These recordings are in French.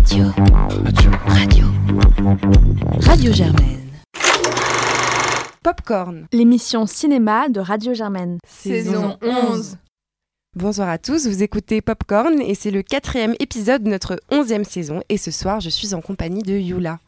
Radio. Radio. Radio. Radio Germaine. Popcorn. L'émission cinéma de Radio Germaine. Saison 11. Bonsoir à tous, vous écoutez Popcorn et c'est le quatrième épisode de notre onzième saison et ce soir je suis en compagnie de Yula,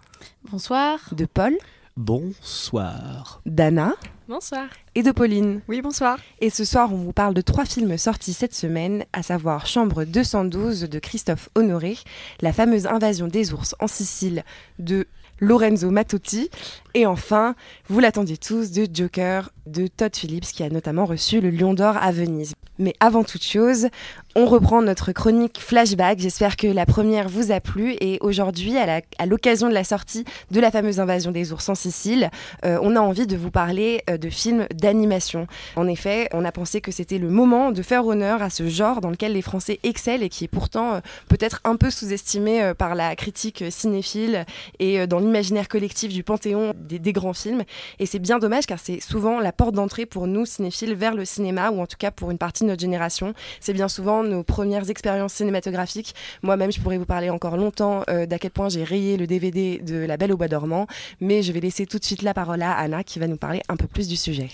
Bonsoir. de Paul, Bonsoir. d'Anna Bonsoir. et de Pauline. Oui, bonsoir. Et ce soir on vous parle de trois films sortis cette semaine, à savoir Chambre 212 de Christophe Honoré, La fameuse invasion des ours en Sicile de Lorenzo Mattotti et enfin, vous l'attendiez tous, de Joker de Todd Phillips qui a notamment reçu le Lion d'Or à Venise. Mais avant toute chose, on reprend notre chronique flashback. J'espère que la première vous a plu. Et aujourd'hui, à l'occasion de la sortie de la fameuse invasion des ours en Sicile, euh, on a envie de vous parler euh, de films d'animation. En effet, on a pensé que c'était le moment de faire honneur à ce genre dans lequel les Français excellent et qui est pourtant euh, peut-être un peu sous-estimé par la critique cinéphile et dans l'imaginaire collectif du panthéon des, des grands films. Et c'est bien dommage car c'est souvent la porte d'entrée pour nous cinéphiles vers le cinéma ou en tout cas pour une partie de notre génération. C'est bien souvent nos premières expériences cinématographiques. Moi-même, je pourrais vous parler encore longtemps euh, d'à quel point j'ai rayé le DVD de La Belle au Bois dormant, mais je vais laisser tout de suite la parole à Anna qui va nous parler un peu plus du sujet.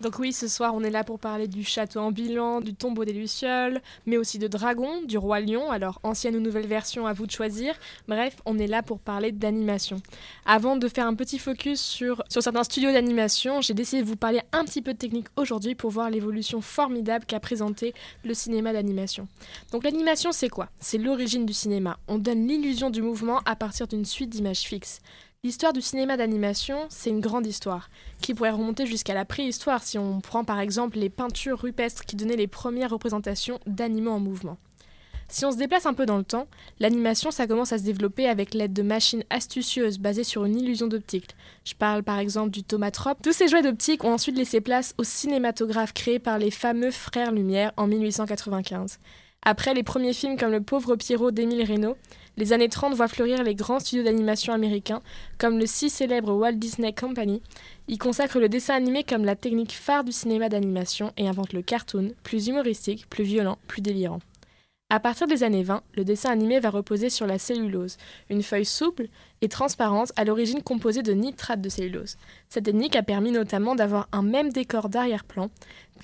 Donc oui, ce soir, on est là pour parler du château en bilan, du tombeau des Lucioles, mais aussi de Dragon, du roi lion, alors ancienne ou nouvelle version, à vous de choisir. Bref, on est là pour parler d'animation. Avant de faire un petit focus sur, sur certains studios d'animation, j'ai décidé de vous parler un petit peu de technique aujourd'hui pour voir l'évolution formidable qu'a présenté le cinéma d'animation. Donc l'animation, c'est quoi? C'est l'origine du cinéma. On donne l'illusion du mouvement à partir d'une suite d'images fixes. L'histoire du cinéma d'animation, c'est une grande histoire, qui pourrait remonter jusqu'à la préhistoire si on prend par exemple les peintures rupestres qui donnaient les premières représentations d'animaux en mouvement. Si on se déplace un peu dans le temps, l'animation ça commence à se développer avec l'aide de machines astucieuses basées sur une illusion d'optique. Je parle par exemple du tomatrope. Tous ces jouets d'optique ont ensuite laissé place au cinématographe créé par les fameux frères Lumière en 1895. Après les premiers films comme Le pauvre Pierrot d'Émile Reynaud, les années 30 voient fleurir les grands studios d'animation américains comme le si célèbre Walt Disney Company. Ils consacrent le dessin animé comme la technique phare du cinéma d'animation et inventent le cartoon, plus humoristique, plus violent, plus délirant. À partir des années 20, le dessin animé va reposer sur la cellulose, une feuille souple et transparente à l'origine composée de nitrate de cellulose. Cette technique a permis notamment d'avoir un même décor d'arrière-plan,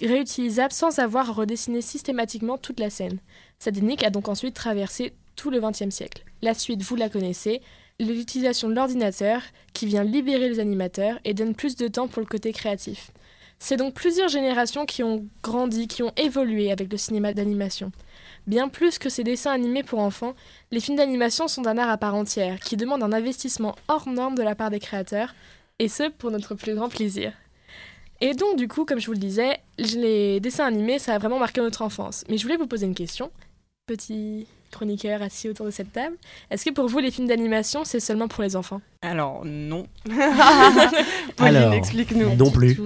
réutilisable sans avoir à redessiner systématiquement toute la scène. Cette technique a donc ensuite traversé tout le XXe siècle. La suite, vous la connaissez, l'utilisation de l'ordinateur qui vient libérer les animateurs et donne plus de temps pour le côté créatif. C'est donc plusieurs générations qui ont grandi, qui ont évolué avec le cinéma d'animation. Bien plus que ces dessins animés pour enfants, les films d'animation sont un art à part entière, qui demande un investissement hors norme de la part des créateurs, et ce pour notre plus grand plaisir. Et donc du coup, comme je vous le disais, les dessins animés, ça a vraiment marqué notre enfance. Mais je voulais vous poser une question, petit chroniqueur assis autour de cette table. Est-ce que pour vous, les films d'animation, c'est seulement pour les enfants? Alors non, Pauline, explique-nous. non plus.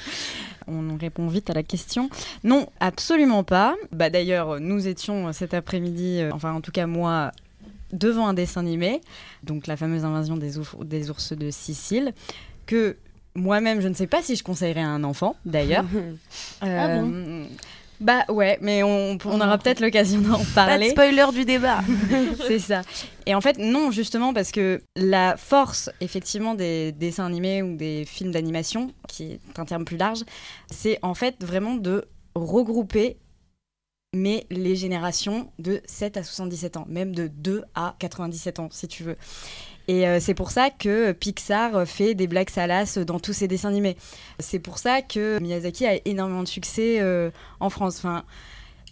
on répond vite à la question. Non, absolument pas. Bah d'ailleurs, nous étions cet après-midi, euh, enfin en tout cas moi, devant un dessin animé, donc la fameuse invasion des, ouf- des ours de Sicile, que moi-même je ne sais pas si je conseillerais à un enfant d'ailleurs. Ah bon? Euh, Bah ouais, mais on, on aura peut-être l'occasion d'en Pas de parler. spoiler du débat. C'est ça. Et en fait, non, justement, parce que la force, effectivement, des dessins animés ou des films d'animation, qui est un terme plus large, c'est en fait vraiment de regrouper mais les générations de 7 à 77 ans, même de 2 à 97 ans, si tu veux. Et euh, c'est pour ça que Pixar fait des blagues salaces dans tous ses dessins animés. C'est pour ça que Miyazaki a énormément de succès euh, en France. Enfin,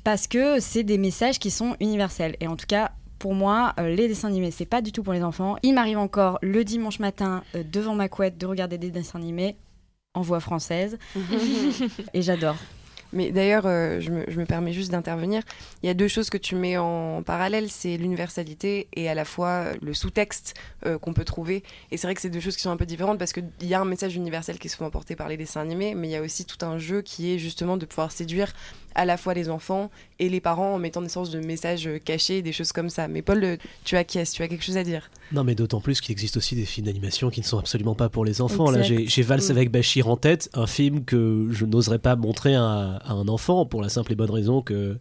parce que c'est des messages qui sont universels. Et en tout cas, pour moi, euh, les dessins animés, c'est pas du tout pour les enfants. Il m'arrive encore le dimanche matin, devant ma couette, de regarder des dessins animés en voix française. et j'adore. Mais d'ailleurs, euh, je, me, permets juste d'intervenir. Il y a deux choses que tu mets en parallèle, c'est l'universalité et à la fois euh, le sous-texte euh, qu'on peut trouver. Et c'est vrai que c'est deux choses qui sont un peu différentes parce qu'il y a un message universel qui est souvent porté par les dessins animés, mais il y a aussi tout un jeu qui est justement de pouvoir séduire à la fois les enfants et les parents en mettant des sortes de messages euh, cachés, des choses comme ça. Mais Paul, euh, tu acquiesces, tu as quelque chose à dire? Non, mais d'autant plus qu'il existe aussi des films d'animation qui ne sont absolument pas pour les enfants. Là, Exact. j'ai j'ai Valse Mm. avec Bachir en tête, un film que je n'oserais pas montrer à, à un enfant pour la simple et bonne raison que.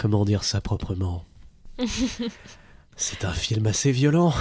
Comment dire ça proprement? C'est un film assez violent.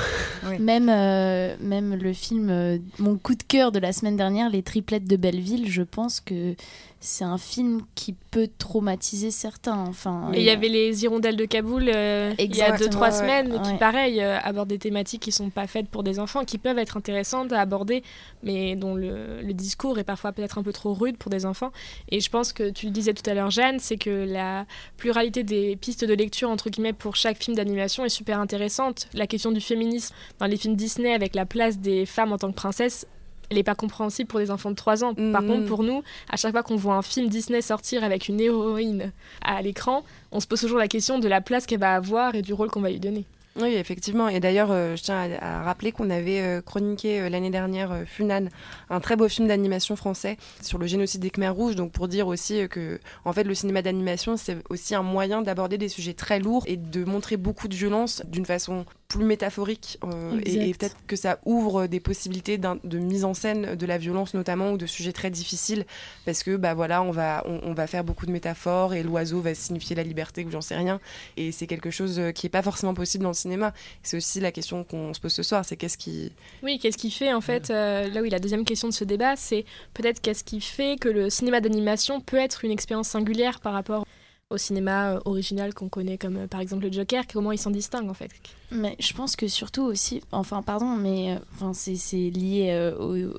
Même, euh, même le film, euh, mon coup de cœur de la semaine dernière, Les triplettes de Belleville, je pense que c'est un film qui peut traumatiser certains. Enfin, Et il y avait les hirondelles de Kaboul euh, il y a Exactement, 2-3 ouais. semaines qui, pareil, euh, abordent des thématiques qui sont pas faites pour des enfants, qui peuvent être intéressantes à aborder, mais dont le, le discours est parfois peut-être un peu trop rude pour des enfants. Et je pense que tu le disais tout à l'heure, Jeanne, c'est que la pluralité des pistes de lecture, entre guillemets, pour chaque film d'animation est super intéressante. La question du féminisme dans les films Disney avec la place des femmes en tant que princesses, elle n'est pas compréhensible pour des enfants de 3 ans. Par Mhm. contre, pour nous, à chaque fois qu'on voit un film Disney sortir avec une héroïne à l'écran, on se pose toujours la question de la place qu'elle va avoir et du rôle qu'on va lui donner. Oui, effectivement. Et d'ailleurs, euh, je tiens à, à rappeler qu'on avait euh, chroniqué euh, l'année dernière Funan, un très beau film d'animation français sur le génocide des Khmers rouges. Donc pour dire aussi que, en fait, le cinéma d'animation, c'est aussi un moyen d'aborder des sujets très lourds et de montrer beaucoup de violence d'une façon plus métaphorique. euh, et peut-être que ça ouvre des possibilités de mise en scène de la violence notamment ou de sujets très difficiles parce que bah voilà, on va on, on va faire beaucoup de métaphores et l'oiseau va signifier la liberté ou j'en sais rien. Et c'est quelque chose euh, qui est pas forcément possible dans le cinéma. C'est aussi la question qu'on se pose ce soir, c'est qu'est-ce qui... Oui, qu'est-ce qui fait en fait, euh, là oui, la deuxième question de ce débat, c'est peut-être qu'est-ce qui fait que le cinéma d'animation peut être une expérience singulière par rapport au cinéma euh, original qu'on connaît comme euh, par exemple le Joker, comment il s'en distingue en fait? Mais je pense que surtout aussi, enfin pardon, mais euh, enfin c'est lié au-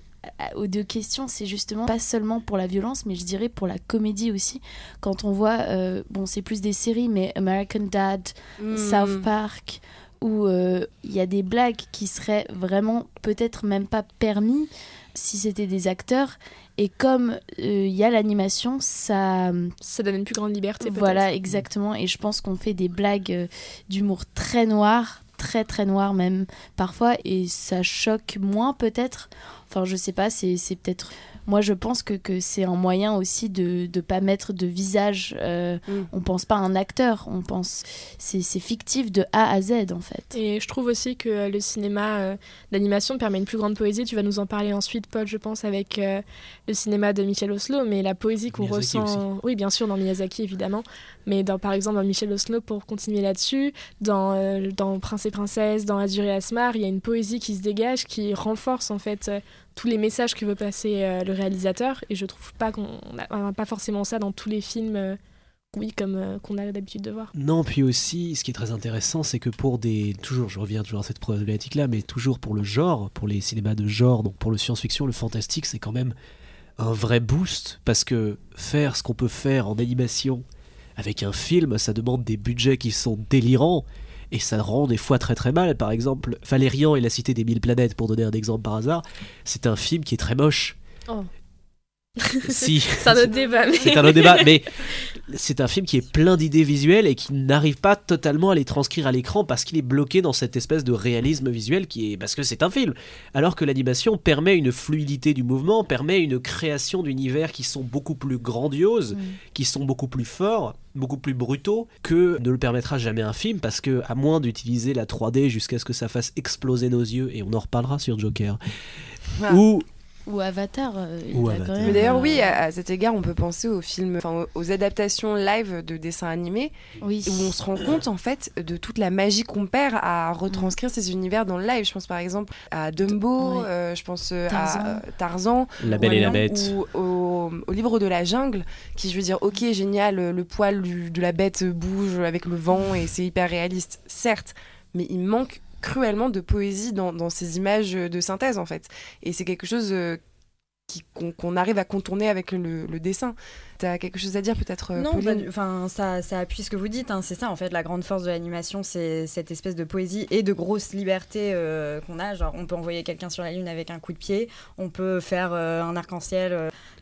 aux deux questions. C'est justement pas seulement pour la violence, mais je dirais pour la comédie aussi. Quand on voit, euh, bon c'est plus des séries, mais American Dad, Hmm. South Park, où euh, il y a des blagues qui seraient vraiment peut-être même pas permis si c'était des acteurs. Et comme euh, il y a l'animation, ça, Ça donne une plus grande liberté voilà, exactement. Et je pense qu'on fait des blagues euh, d'humour très noir, très très noir même parfois, et ça choque moins peut-être. Enfin, je sais pas, c'est c'est peut-être. Moi, je pense que, que c'est un moyen aussi de ne pas mettre de visage. euh, Mm. On pense pas à un acteur, on pense. C'est c'est fictif de A à Z en fait. Et je trouve aussi que euh, le cinéma euh, d'animation permet une plus grande poésie. Tu vas nous en parler ensuite, Paul, je pense, avec euh, le cinéma de Michel Oslo. Mais la poésie qu'on ressent. Oui, bien sûr, dans Miyazaki, évidemment. Mais dans, par exemple, dans Michel Oslo, pour continuer là-dessus, dans, dans Prince et Princesse, dans Azur et Asmar, il y a une poésie qui se dégage qui renforce en fait euh, tous les messages que veut passer euh, le réalisateur. Et je trouve pas qu'on n'a pas forcément ça dans tous les films. euh, oui, comme euh, qu'on a d'habitude de voir. Non, puis aussi, ce qui est très intéressant, c'est que pour des. Toujours, je reviens toujours à cette problématique-là, mais toujours pour le genre, pour les cinémas de genre, donc pour le science-fiction, le fantastique, c'est quand même un vrai boost, parce que faire ce qu'on peut faire en animation avec un film, ça demande des budgets qui sont délirants. Et ça rend des fois très très mal. Par exemple, Valérian et la Cité des Mille Planètes, pour donner un exemple par hasard, c'est un film qui est très moche. Oh. Si. C'est un autre débat. mais- C'est un autre débat, mais c'est un film qui est plein d'idées visuelles et qui n'arrive pas totalement à les transcrire à l'écran parce qu'il est bloqué dans cette espèce de réalisme visuel qui est parce que c'est un film. Alors que l'animation permet une fluidité du mouvement, permet une création d'univers qui sont beaucoup plus grandioses, qui sont beaucoup plus forts, beaucoup plus brutaux que ne le permettra jamais un film parce que à moins d'utiliser la 3D jusqu'à ce que ça fasse exploser nos yeux et on en reparlera sur Joker. Ou Ou Avatar. euh, il Ou a Avatar. quand même, Mais d'ailleurs, euh, oui, à, à cet égard, on peut penser aux films, enfin, aux adaptations live de dessins animés, oui. où on se rend compte en fait de toute la magie qu'on perd à retranscrire ces univers dans le live. Je pense par exemple à Dumbo, euh, je pense euh, Tarzan. à euh, Tarzan, La ou Belle et la Bête. ou au, au livre de la jungle, qui je veux dire, ok, génial, le, le poil du- de la bête bouge avec le vent et c'est hyper réaliste, certes, mais il manque cruellement de poésie dans, dans ces images de synthèse en fait. Et c'est quelque chose euh, qu'on arrive à contourner avec le, le dessin. T'as quelque chose à dire peut-être, euh, Non, enfin ça, ça appuie ce que vous dites. hein, c'est ça en fait la grande force de l'animation, c'est cette espèce de poésie et de grosse liberté euh, qu'on a. Genre on peut envoyer quelqu'un sur la lune avec un coup de pied, on peut faire euh, un arc-en-ciel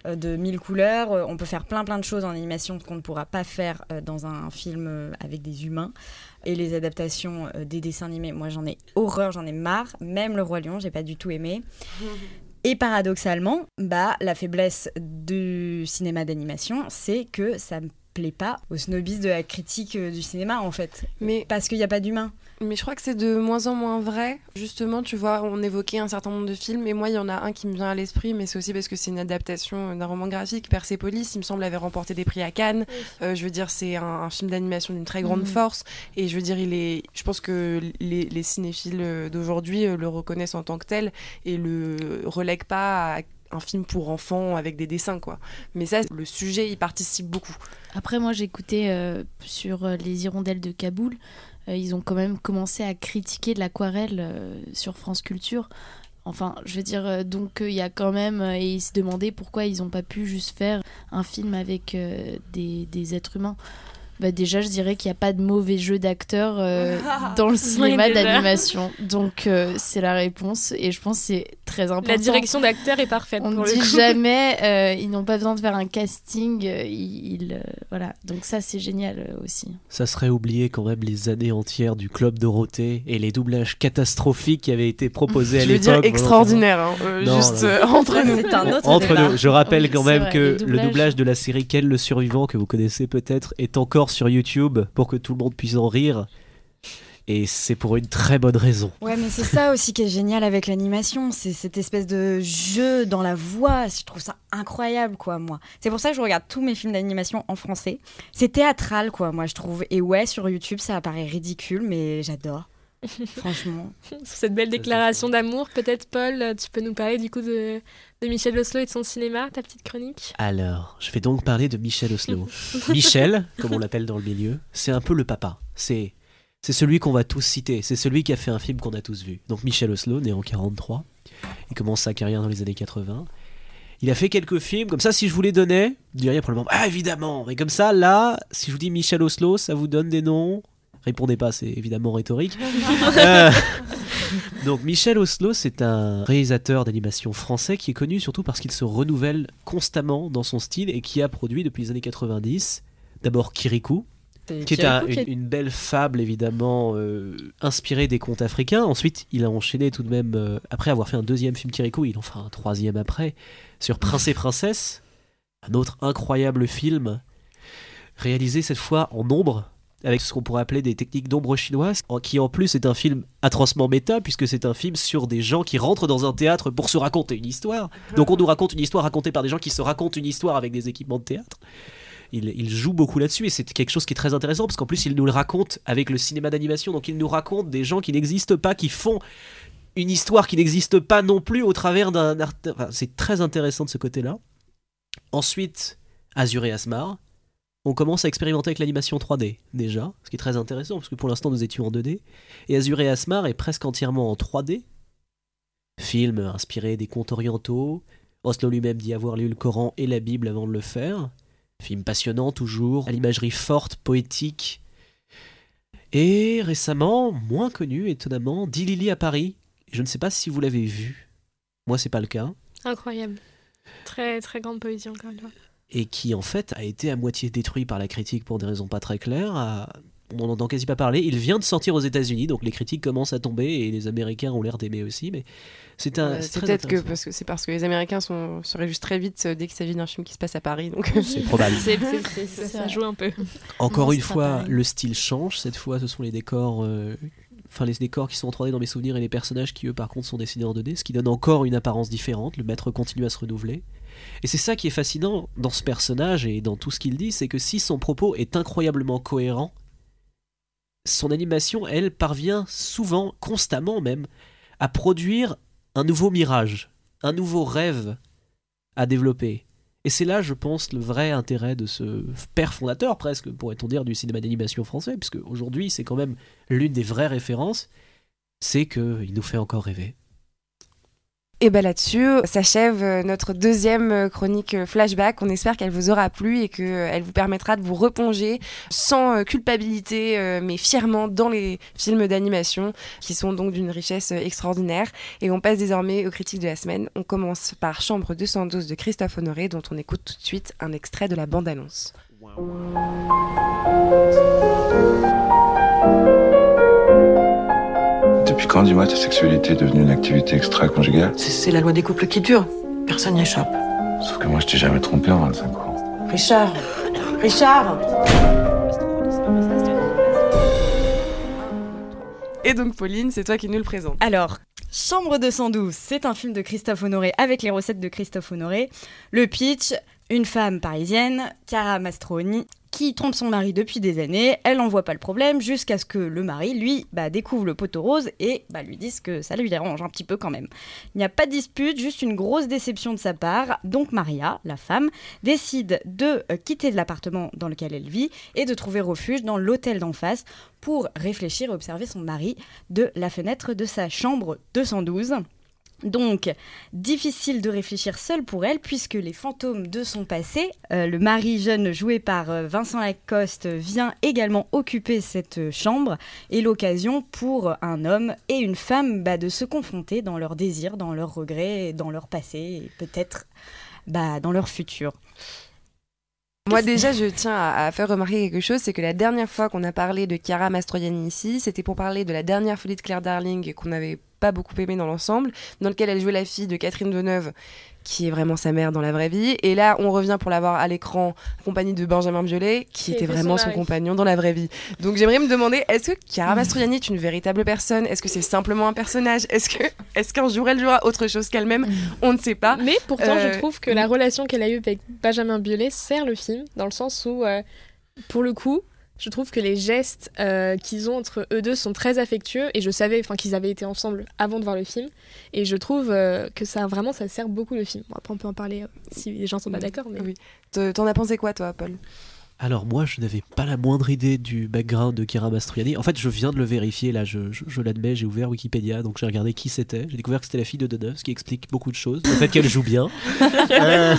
euh, de mille couleurs, on peut faire plein plein de choses en animation qu'on ne pourra pas faire dans un film avec des humains. Et les adaptations des dessins animés, moi j'en ai horreur, j'en ai marre. Même le roi lion, j'ai pas du tout aimé. Et paradoxalement, bah, la faiblesse du cinéma d'animation, c'est que ça plaît pas au snobisme de la critique euh, du cinéma en fait. Mais Parce qu'il n'y a pas d'humain. Mais je crois que c'est de moins en moins vrai. Justement, tu vois, on évoquait un certain nombre de films, et moi, il y en a un qui me vient à l'esprit, mais c'est aussi parce que c'est une adaptation d'un roman graphique. Persepolis, il me semble, avait remporté des prix à Cannes. Euh, je veux dire, c'est un, un film d'animation d'une très grande Mhm. force, et je veux dire, il est. Je pense que les, les cinéphiles euh, d'aujourd'hui euh, le reconnaissent en tant que tel et le relèguent pas à un film pour enfants avec des dessins, quoi. Mais ça, le sujet, il participe beaucoup. Après, moi, j'écoutais euh, sur les hirondelles de Kaboul. Euh, ils ont quand même commencé à critiquer l'aquarelle euh, sur France Culture. Enfin, je veux dire, euh, donc il y a quand même. et ils se demandaient pourquoi ils n'ont pas pu juste faire un film avec des, des êtres humains. Bah, déjà, je dirais qu'il n'y a pas de mauvais jeu d'acteurs euh, dans le cinéma d'animation. Donc, euh, c'est la réponse. Et je pense que c'est très important. La direction d'acteur est parfaite. On ne le dit coup. jamais, euh, ils n'ont pas besoin de faire un casting. euh, ils, ils, euh, voilà, donc ça c'est génial euh, aussi. Ça serait oublier quand même les années entières du Club Dorothée et les doublages catastrophiques qui avaient été proposés à Je veux l'époque. dire extraordinaire, hein, euh, Non, juste euh, entre nous. C'est un autre Entre débat. nous, je rappelle Oui, quand même vrai, que le doublage de la série Ken le survivant, que vous connaissez peut-être, est encore sur YouTube pour que tout le monde puisse en rire. Et c'est pour une très bonne raison. Ouais, mais c'est ça aussi qui est génial avec l'animation, c'est cette espèce de jeu dans la voix. Je trouve ça incroyable, quoi, moi. C'est pour ça que je regarde tous mes films d'animation en français. C'est théâtral, quoi, moi, je trouve. Et ouais, sur YouTube, ça apparaît ridicule, mais j'adore. Franchement. Sur cette belle déclaration d'amour, peut-être Paul, tu peux nous parler du coup de, de Michel Oslo et de son cinéma, ta petite chronique Alors, je vais donc parler de Michel Oslo. Michel, comme on l'appelle dans le milieu, c'est un peu le papa. C'est c'est celui qu'on va tous citer. C'est celui qui a fait un film qu'on a tous vu. Donc Michel Oslo, né en 43, il commence sa carrière dans les années 80. Il a fait quelques films, comme ça, si je vous les donnais, vous diriez probablement Ah, évidemment Mais comme ça, là, si je vous dis Michel Oslo, ça vous donne des noms Répondez pas, c'est évidemment rhétorique. Euh, donc Michel Oslo, c'est un réalisateur d'animation français qui est connu surtout parce qu'il se renouvelle constamment dans son style et qui a produit depuis les années 90 d'abord Kirikou, qui est un- une, une belle fable évidemment euh, inspirée des contes africains. Ensuite, il a enchaîné tout de même, euh, après avoir fait un deuxième film Kirikou, il en fera un troisième après, sur Prince et Princesse, un autre incroyable film, réalisé cette fois en ombre, avec ce qu'on pourrait appeler des techniques d'ombre chinoise, qui en plus est un film atrocement méta, puisque c'est un film sur des gens qui rentrent dans un théâtre pour se raconter une histoire. Donc on nous raconte une histoire racontée par des gens qui se racontent une histoire avec des équipements de théâtre. Il, joue beaucoup là-dessus et c'est quelque chose qui est très intéressant parce qu'en plus il nous le raconte avec le cinéma d'animation. Donc il nous raconte des gens qui n'existent pas, qui font une histoire qui n'existe pas non plus au travers d'un art. c'est très intéressant de ce côté-là. Ensuite, Azur et Asmar. On commence à expérimenter avec l'animation 3D déjà, ce qui est très intéressant parce que pour l'instant nous étions en 2D. Et Azur et Asmar est presque entièrement en 3D. Film inspiré des contes orientaux. Oslo lui-même dit avoir lu le Coran et la Bible avant de le faire. Film passionnant toujours, à l'imagerie forte, poétique. Et récemment, moins connu étonnamment, Dilili à Paris. Je ne sais pas si vous l'avez vu. Moi, c'est pas le cas. Incroyable. Très très grande poésie encore une fois. Et qui en fait a été à moitié détruit par la critique pour des raisons pas très claires. à- On n'en entend quasi pas parler. Il vient de sortir aux États-Unis, donc les critiques commencent à tomber et les Américains ont l'air d'aimer aussi. Mais c'est un. Euh, c'est peut-être que parce que c'est parce que les Américains sont, se réjouissent très vite euh, dès qu'il s'agit d'un film qui se passe à Paris. Donc C'est probable. C'est, c'est- c'est- ça, C'est ça vrai. joue un peu. Encore Non, une fois, le style change. Cette fois, ce sont les décors, euh, enfin les décors qui sont en 3D dans mes souvenirs et les personnages qui eux, par contre, sont dessinés en 2D, ce qui donne encore une apparence différente. Le maître continue à se renouveler. Et c'est ça qui est fascinant dans ce personnage et dans tout ce qu'il dit, c'est que si son propos est incroyablement cohérent, son animation, elle, parvient souvent, constamment même, à produire un nouveau mirage, un nouveau rêve à développer. Et c'est là, je pense, le vrai intérêt de ce père fondateur, presque, pourrait-on dire, du cinéma d'animation français, puisque aujourd'hui, c'est quand même l'une des vraies références, c'est qu'il nous fait encore rêver. Et ben là-dessus s'achève euh, notre deuxième euh, chronique euh, flashback. On espère qu'elle vous aura plu et qu'elle vous permettra de vous replonger sans euh, culpabilité euh, mais fièrement dans les films d'animation qui sont donc d'une richesse euh, extraordinaire. Et on passe désormais aux critiques de la semaine. On commence par Chambre 212 de Christophe Honoré dont on écoute tout de suite un extrait de la bande-annonce. Depuis quand, dis-moi, ta sexualité est devenue une activité extra-conjugale C'est- C'est la loi des couples qui durent. Personne n'y échappe. Sauf que moi, je t'ai jamais trompé en 25 ans. Richard, Richard Et donc Pauline, c'est toi qui nous le présente. Alors, Chambre 212, c'est un film de Christophe Honoré avec les recettes de Christophe Honoré. Le pitch, une femme parisienne, Cara Mastroni, qui trompe son mari depuis des années, elle n'en voit pas le problème jusqu'à ce que le mari, lui, bah, découvre le poteau rose et bah, lui dise que ça lui dérange un petit peu quand même. Il n'y a pas de dispute, juste une grosse déception de sa part, donc Maria, la femme, décide de euh, quitter l'appartement dans lequel elle vit et de trouver refuge dans l'hôtel d'en face pour réfléchir et observer son mari de la fenêtre de sa chambre 212. Donc, difficile de réfléchir seule pour elle, puisque les fantômes de son passé, euh, le mari jeune joué par euh, Vincent Lacoste, vient également occuper cette euh, chambre, et l'occasion pour un homme et une femme bah, de se confronter dans leurs désirs, dans leurs regrets, dans leur passé, et peut-être bah, dans leur futur. Moi déjà, je tiens à, faire remarquer quelque chose, c'est que la dernière fois qu'on a parlé de Chiara Mastroianni ici, c'était pour parler de la dernière folie de Claire Darling qu'on n'avait pas beaucoup aimé dans l'ensemble, dans lequel elle jouait la fille de Catherine Deneuve, qui est vraiment sa mère dans la vraie vie. Et là, on revient pour la voir à l'écran, compagnie de Benjamin Biolay, qui Qui était vraiment son compagnon dans la vraie vie. Donc j'aimerais me demander, est-ce que Chiara Mastroianni est une véritable personne? Est-ce que c'est simplement un personnage? Est-ce que, est-ce qu'un jour elle jouera autre chose qu'elle-même? On ne sait pas. Mais pourtant, Euh, je trouve que la relation qu'elle a eue avec Benjamin Biolay sert le film, dans le sens où, euh, pour le coup, je trouve que les gestes euh, qu'ils ont entre eux deux sont très affectueux, et je savais enfin, qu'ils avaient été ensemble avant de voir le film, et je trouve euh, que ça vraiment ça sert beaucoup le film. Bon, après, on peut en parler euh, si les gens sont pas d'accord, mais Oui. Te- T'en as pensé quoi, toi, Paul? Alors moi, je n'avais pas la moindre idée du background de Kira Mastroianni. En fait, je viens de le vérifier, là, je, je- je l'admets, j'ai ouvert Wikipédia, donc j'ai regardé qui c'était. J'ai découvert que c'était la fille de Deneuve, ce qui explique beaucoup de choses. Le fait qu'elle joue bien. Euh,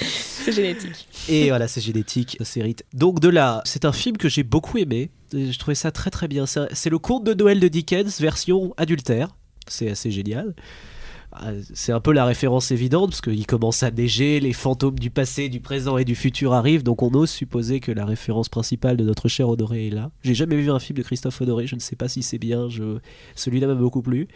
c'est génétique. et voilà, c'est génétique, c'est rite. Donc de là, c'est un film que j'ai beaucoup aimé. Je trouvais ça très très bien. C'est le conte de Noël de Dickens, version adultère. C'est assez génial. Ah, C'est un peu la référence évidente parce qu'il commence à neiger, les fantômes du passé, du présent et du futur arrivent, donc on ose supposer que la référence principale de notre cher Honoré est là. J'ai jamais vu un film de Christophe Honoré, je ne sais pas si c'est bien, celui-là m'a beaucoup plu.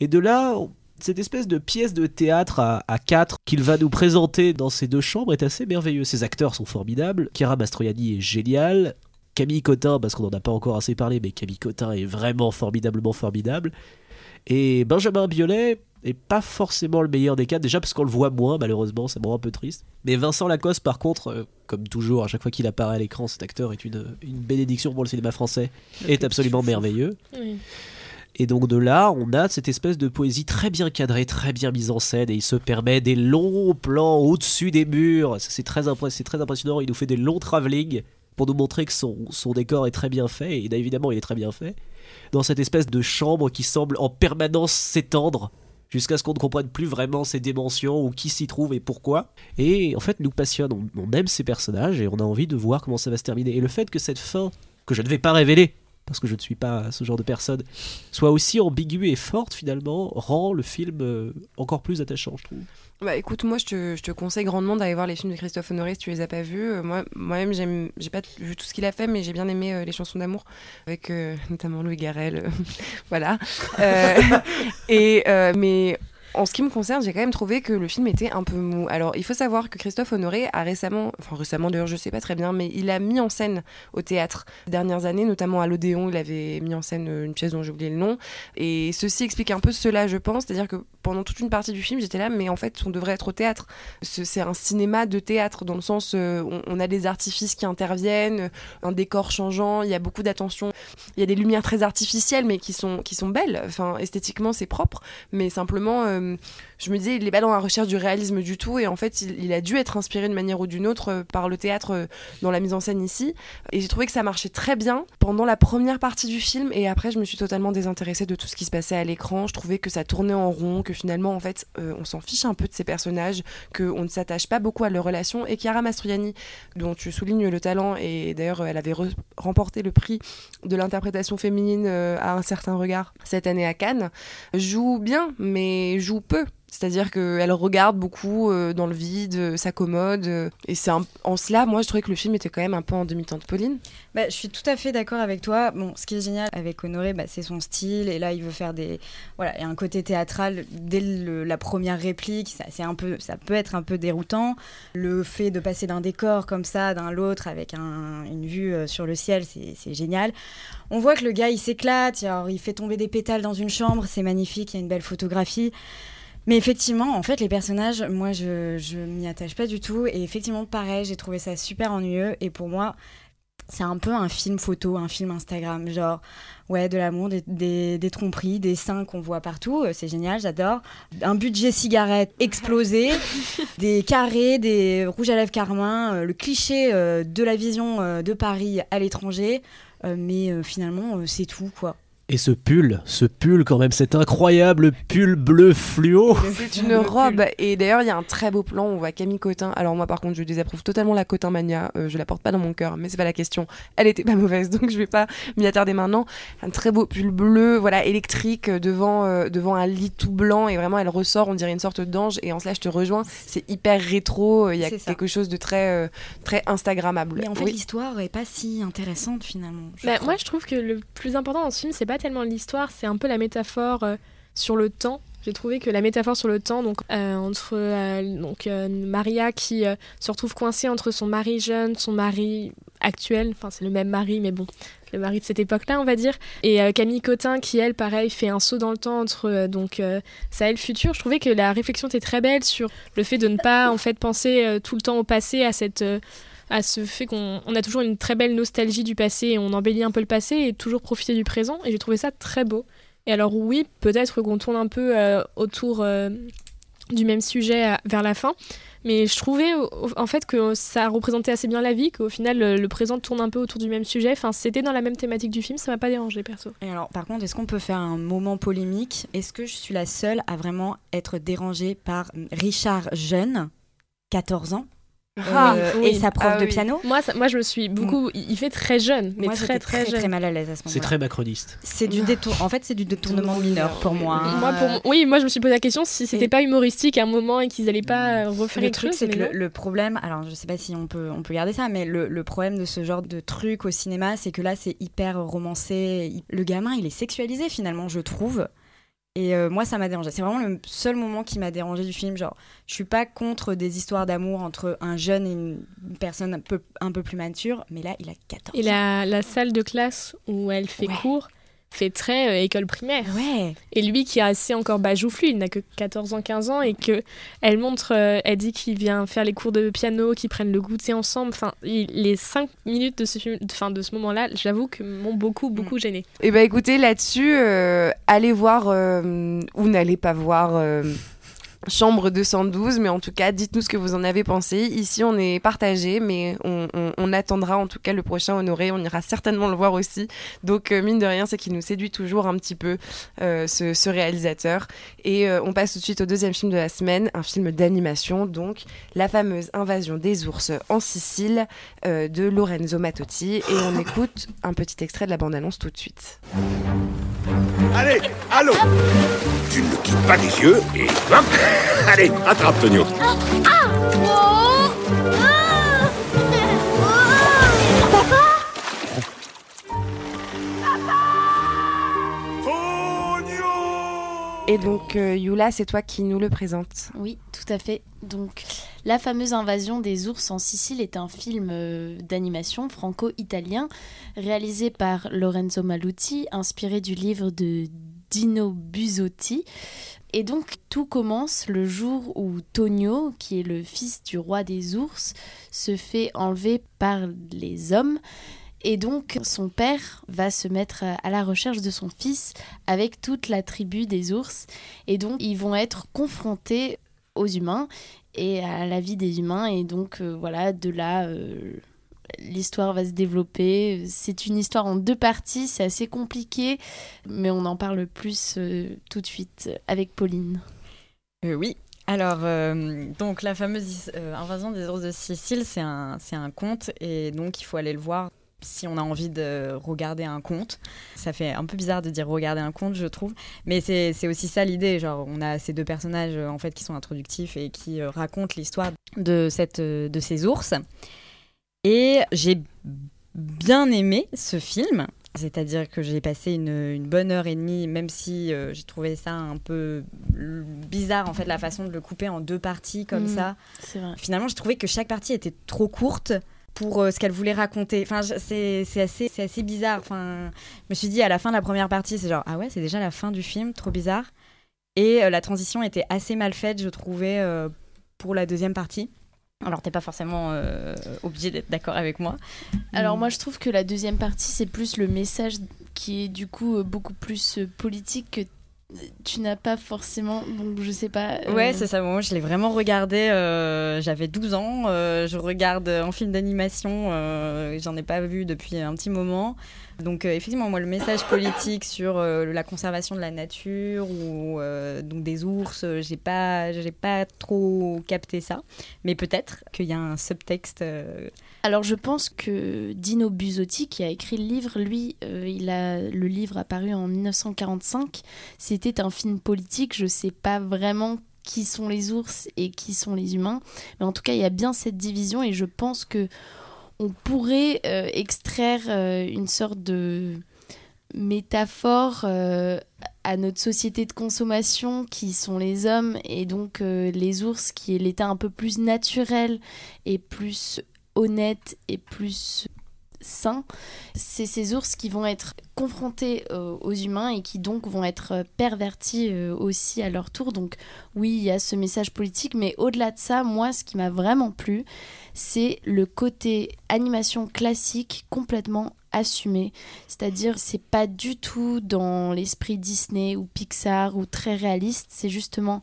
Et de là, cette espèce de pièce de théâtre à, à quatre qu'il va nous présenter dans ces deux chambres est assez merveilleux. Ses acteurs sont formidables, Chiara Mastroianni est géniale, Camille Cotin, parce qu'on n'en a pas encore assez parlé, mais Camille Cotin est vraiment formidablement formidable. Et Benjamin Biolay est pas forcément le meilleur des quatre, déjà parce qu'on le voit moins, malheureusement, ça me rend un peu triste. Mais Vincent Lacoste, par contre, euh, comme toujours, à chaque fois qu'il apparaît à l'écran, cet acteur est une, une bénédiction pour le cinéma français, est absolument merveilleux. Oui. Et donc de là, on a cette espèce de poésie très bien cadrée, très bien mise en scène, et il se permet des longs plans au-dessus des murs. Très, c'est très impressionnant, il nous fait des longs travelling pour nous montrer que son, son décor est très bien fait, et évidemment il est très bien fait, dans cette espèce de chambre qui semble en permanence s'étendre jusqu'à ce qu'on ne comprenne plus vraiment ses dimensions ou qui s'y trouve et pourquoi. Et en fait, nous passionne, on, on aime ces personnages et on a envie de voir comment ça va se terminer. Et le fait que cette fin, que je ne vais pas révéler, parce que je ne suis pas ce genre de personne, soit aussi ambiguë et forte finalement, rend le film euh, encore plus attachant, je trouve. Bah écoute, moi je te, conseille grandement d'aller voir les films de Christophe Honoré si tu les as pas vus. Euh, moi, moi-même, j'aime, j'ai pas vu tout ce qu'il a fait, mais j'ai bien aimé euh, les chansons d'amour avec euh, notamment Louis Garrel. voilà. Et mais en ce qui me concerne, j'ai quand même trouvé que le film était un peu mou. Alors, il faut savoir que Christophe Honoré a récemment, enfin récemment d'ailleurs, je sais pas très bien, mais il a mis en scène au théâtre ces dernières années, notamment à l'Odéon, il avait mis en scène euh, une pièce dont j'ai oublié le nom. Et ceci explique un peu cela, je pense. C'est-à-dire que pendant toute une partie du film, j'étais là, mais en fait, on devrait être au théâtre. Ce- C'est un cinéma de théâtre, dans le sens, euh, on, on a des artifices qui interviennent, euh, un décor changeant, il y a beaucoup d'attention. Il y a des lumières très artificielles, mais qui sont, qui sont belles. Enfin, esthétiquement, c'est propre. Mais simplement, euh, je me disais, il n'est pas dans la recherche du réalisme du tout. Et en fait, il, a dû être inspiré d'une manière ou d'une autre euh, par le théâtre euh, dans la mise en scène ici. Et j'ai trouvé que ça marchait très bien pendant la première partie du film. Et après, je me suis totalement désintéressée de tout ce qui se passait à l'écran. Je trouvais que ça tournait en rond, que finalement, en fait, euh, on s'en fiche un peu de ces personnages, qu'on ne s'attache pas beaucoup à leurs relations. Et Chiara Mastroianni, dont tu soulignes le talent, et d'ailleurs, elle avait re- remporté le prix de l'interprétation féminine à un certain regard cette année à Cannes, joue bien, mais joue peu. C'est-à-dire qu'elle regarde beaucoup euh, dans le vide, euh, s'accommode. euh, et c'est en cela, moi, je trouvais que le film était quand même un peu en demi-teinte. Pauline? Bah, je suis tout à fait d'accord avec toi. Bon, ce qui est génial avec Honoré, bah, c'est son style. Et là, il veut faire des. Voilà, il y a un côté théâtral dès la première réplique. Ça, un peu, ça peut être un peu déroutant. Le fait de passer d'un décor comme ça, d'un l'autre, avec un- une vue euh, sur le ciel, c'est génial. On voit que le gars, il s'éclate. Il fait tomber des pétales dans une chambre. C'est magnifique. Il y a une belle photographie. Mais effectivement, en fait, les personnages, moi, je, je m'y attache pas du tout. Et effectivement, pareil, j'ai trouvé ça super ennuyeux. Et pour moi, c'est un peu un film photo, un film Instagram. Genre, ouais, de l'amour, des, des, des tromperies, des seins qu'on voit partout. euh, C'est génial, j'adore. Un budget cigarette explosé, des carrés, des rouges à lèvres carmin, euh, le cliché euh, de la vision de Paris à l'étranger. Mais finalement, c'est tout, quoi. Et ce pull, ce pull quand même, cet incroyable pull bleu fluo. C'est une robe. Et d'ailleurs, il y a un très beau plan. On voit Camille Cotin. Alors, moi, par contre, je désapprouve totalement la Cotin Mania. Euh, je la porte pas dans mon cœur, mais c'est pas la question. Elle était pas mauvaise, donc je vais pas m'y attarder maintenant. Un très beau pull bleu, voilà, électrique, euh, devant, euh, devant un lit tout blanc. Et vraiment, elle ressort, on dirait une sorte d'ange. Et en cela, je te rejoins. C'est hyper rétro. euh, Il y a quelque chose de très, euh, très Instagrammable. Mais en fait, Oui. l'histoire est pas si intéressante finalement. je Bah, moi, je trouve que le plus important dans ce film, c'est pas tellement l'histoire, c'est un peu la métaphore euh, sur le temps. J'ai trouvé que la métaphore sur le temps, donc euh, entre euh, donc Maria qui se retrouve coincée entre son mari jeune, son mari actuel, enfin c'est le même mari, mais bon, le mari de cette époque-là, on va dire, et Camille Cotin qui elle, pareil, fait un saut dans le temps entre donc euh, sa elle future. Je trouvais que la réflexion était très belle sur le fait de ne pas en fait penser tout le temps au passé, à cette à ce fait qu'on on a toujours une très belle nostalgie du passé et on embellit un peu le passé et toujours profiter du présent. Et j'ai trouvé ça très beau. Et alors oui, peut-être qu'on tourne un peu euh, autour euh, du même sujet à- vers la fin. Mais je trouvais en fait que ça représentait assez bien la vie, qu'au final le, le présent tourne un peu autour du même sujet. Enfin, c'était dans la même thématique du film, ça m'a pas dérangé perso. Et alors, par contre, est-ce qu'on peut faire un moment polémique? Est-ce que je suis la seule à vraiment être dérangée par Richard Jeune, 14 ans, Ah, euh, oui. et sa prof Ah de oui. piano Moi, ça- moi je me suis beaucoup. Il il fait très jeune, mais Moi, très très, très, jeune. très mal à l'aise à ce moment-là. C'est très macroniste. C'est du détour. En fait, c'est du détournement mineur pour moi. Moi, pour mon- Oui, moi je me suis posé la question si c'était Et- pas humoristique à un moment et qu'ils allaient pas euh, refaire Le quelque truc, c'est que le, le problème, alors je sais pas si on peut, on peut garder ça, mais le, le problème de ce genre de truc au cinéma, c'est que là, c'est hyper romancé. Le gamin, il est sexualisé finalement, je trouve. Et euh, moi, ça m'a dérangé. C'est vraiment le seul moment qui m'a dérangé du film. Genre, je suis pas contre des histoires d'amour entre un jeune et une une personne un peu, un peu plus mature, mais là, il a 14 Et ans. la, la salle de classe où elle fait Ouais. cours fait très euh, école primaire. Ouais. Et lui qui est assez encore bas joufflu, il n'a que 14 ans, 15 ans, et que elle montre, euh, elle dit qu'il vient faire les cours de piano, qu'ils prennent le goûter ensemble. Enfin, il- les 5 minutes de ce, film, de ce moment-là, j'avoue que m'ont beaucoup, beaucoup gêné. Eh ben écoutez, là-dessus, euh, allez voir ou n'allez pas voir Chambre 212, mais en tout cas, dites-nous ce que vous en avez pensé. Ici, on est partagé, mais on, attendra en tout cas le prochain Honoré. On ira certainement le voir aussi. Donc, euh, mine de rien, c'est qu'il nous séduit toujours un petit peu, euh, ce, réalisateur. Et euh, on passe tout de suite au deuxième film de la semaine, un film d'animation, donc la fameuse Invasion des ours en Sicile de Lorenzo Mattotti. Et on écoute un petit extrait de la bande-annonce tout de suite. Allez, allô Tu ne le quittes pas des yeux et Allez, attrape Tonio Et donc, euh, Yula, c'est toi qui nous le présente. Oui, tout à fait. Donc, La fameuse invasion des ours en Sicile est un film euh, d'animation franco-italien réalisé par Lorenzo Maluti, inspiré du livre de Dino Busotti. Et donc, tout commence le jour où Tonio, qui est le fils du roi des ours, se fait enlever par les hommes. Et donc, son père va se mettre à la recherche de son fils avec toute la tribu des ours. Et donc, ils vont être confrontés aux humains et à la vie des humains. Et donc, euh, voilà, de là, euh, l'histoire va se développer. C'est une histoire en deux parties, c'est assez compliqué, mais on en parle plus euh, tout de suite avec Pauline. Euh, oui. Alors, euh, donc la fameuse invasion des ours de Sicile, c'est un, un conte et donc il faut aller le voir si on a envie de regarder un conte. Ça fait un peu bizarre de dire regarder un conte, je trouve. Mais c'est aussi ça l'idée. Genre, on a ces deux personnages en fait qui sont introductifs et qui racontent l'histoire de, cette, de ces ours. Et j'ai bien aimé ce film. C'est-à-dire que j'ai passé une, une bonne heure et demie, même si euh, j'ai trouvé ça un peu bizarre, en fait, la façon de le couper en deux parties comme Mhm. ça. Vrai. Finalement, j'ai trouvé que chaque partie était trop courte pour euh, ce qu'elle voulait raconter. Enfin, c'est assez, bizarre. Enfin, je me suis dit, à la fin de la première partie, c'est genre, ah ouais, c'est déjà la fin du film, trop bizarre. Et euh, la transition était assez mal faite, je trouvais, pour la deuxième partie. Alors, t'es pas forcément euh, obligé d'être d'accord avec moi. Alors Mm. moi je trouve que la deuxième partie c'est plus le message qui est du coup euh, beaucoup plus euh, politique que tu n'as pas forcément donc je sais pas euh, Ouais, c'est ça. Moi, je l'ai vraiment regardé. euh, J'avais 12 ans. euh, je regarde en film d'animation. J'en ai pas vu depuis un petit moment. Donc, euh, effectivement, moi, le message politique sur euh, la conservation de la nature ou euh, donc des ours, j'ai pas, j'ai pas trop capté ça. Mais peut-être qu'il y a un subtexte. Alors je pense que Dino Busotti qui a écrit le livre, lui, il a le livre apparu en 1945. C'était un film politique. Je sais pas vraiment qui sont les ours et qui sont les humains, mais en tout cas il y a bien cette division et je pense que on pourrait euh, extraire euh, une sorte de métaphore euh, à notre société de consommation qui sont les hommes et donc les ours qui est l'état un peu plus naturel et plus honnête et plus sain, c'est ces ours qui vont être confrontés aux humains et qui donc vont être pervertis aussi à leur tour. Donc oui, il y a ce message politique, mais au-delà de ça, moi, ce qui m'a vraiment plu, c'est le côté animation classique complètement assumé. C'est-à-dire, c'est pas du tout dans l'esprit Disney ou Pixar ou très réaliste. C'est justement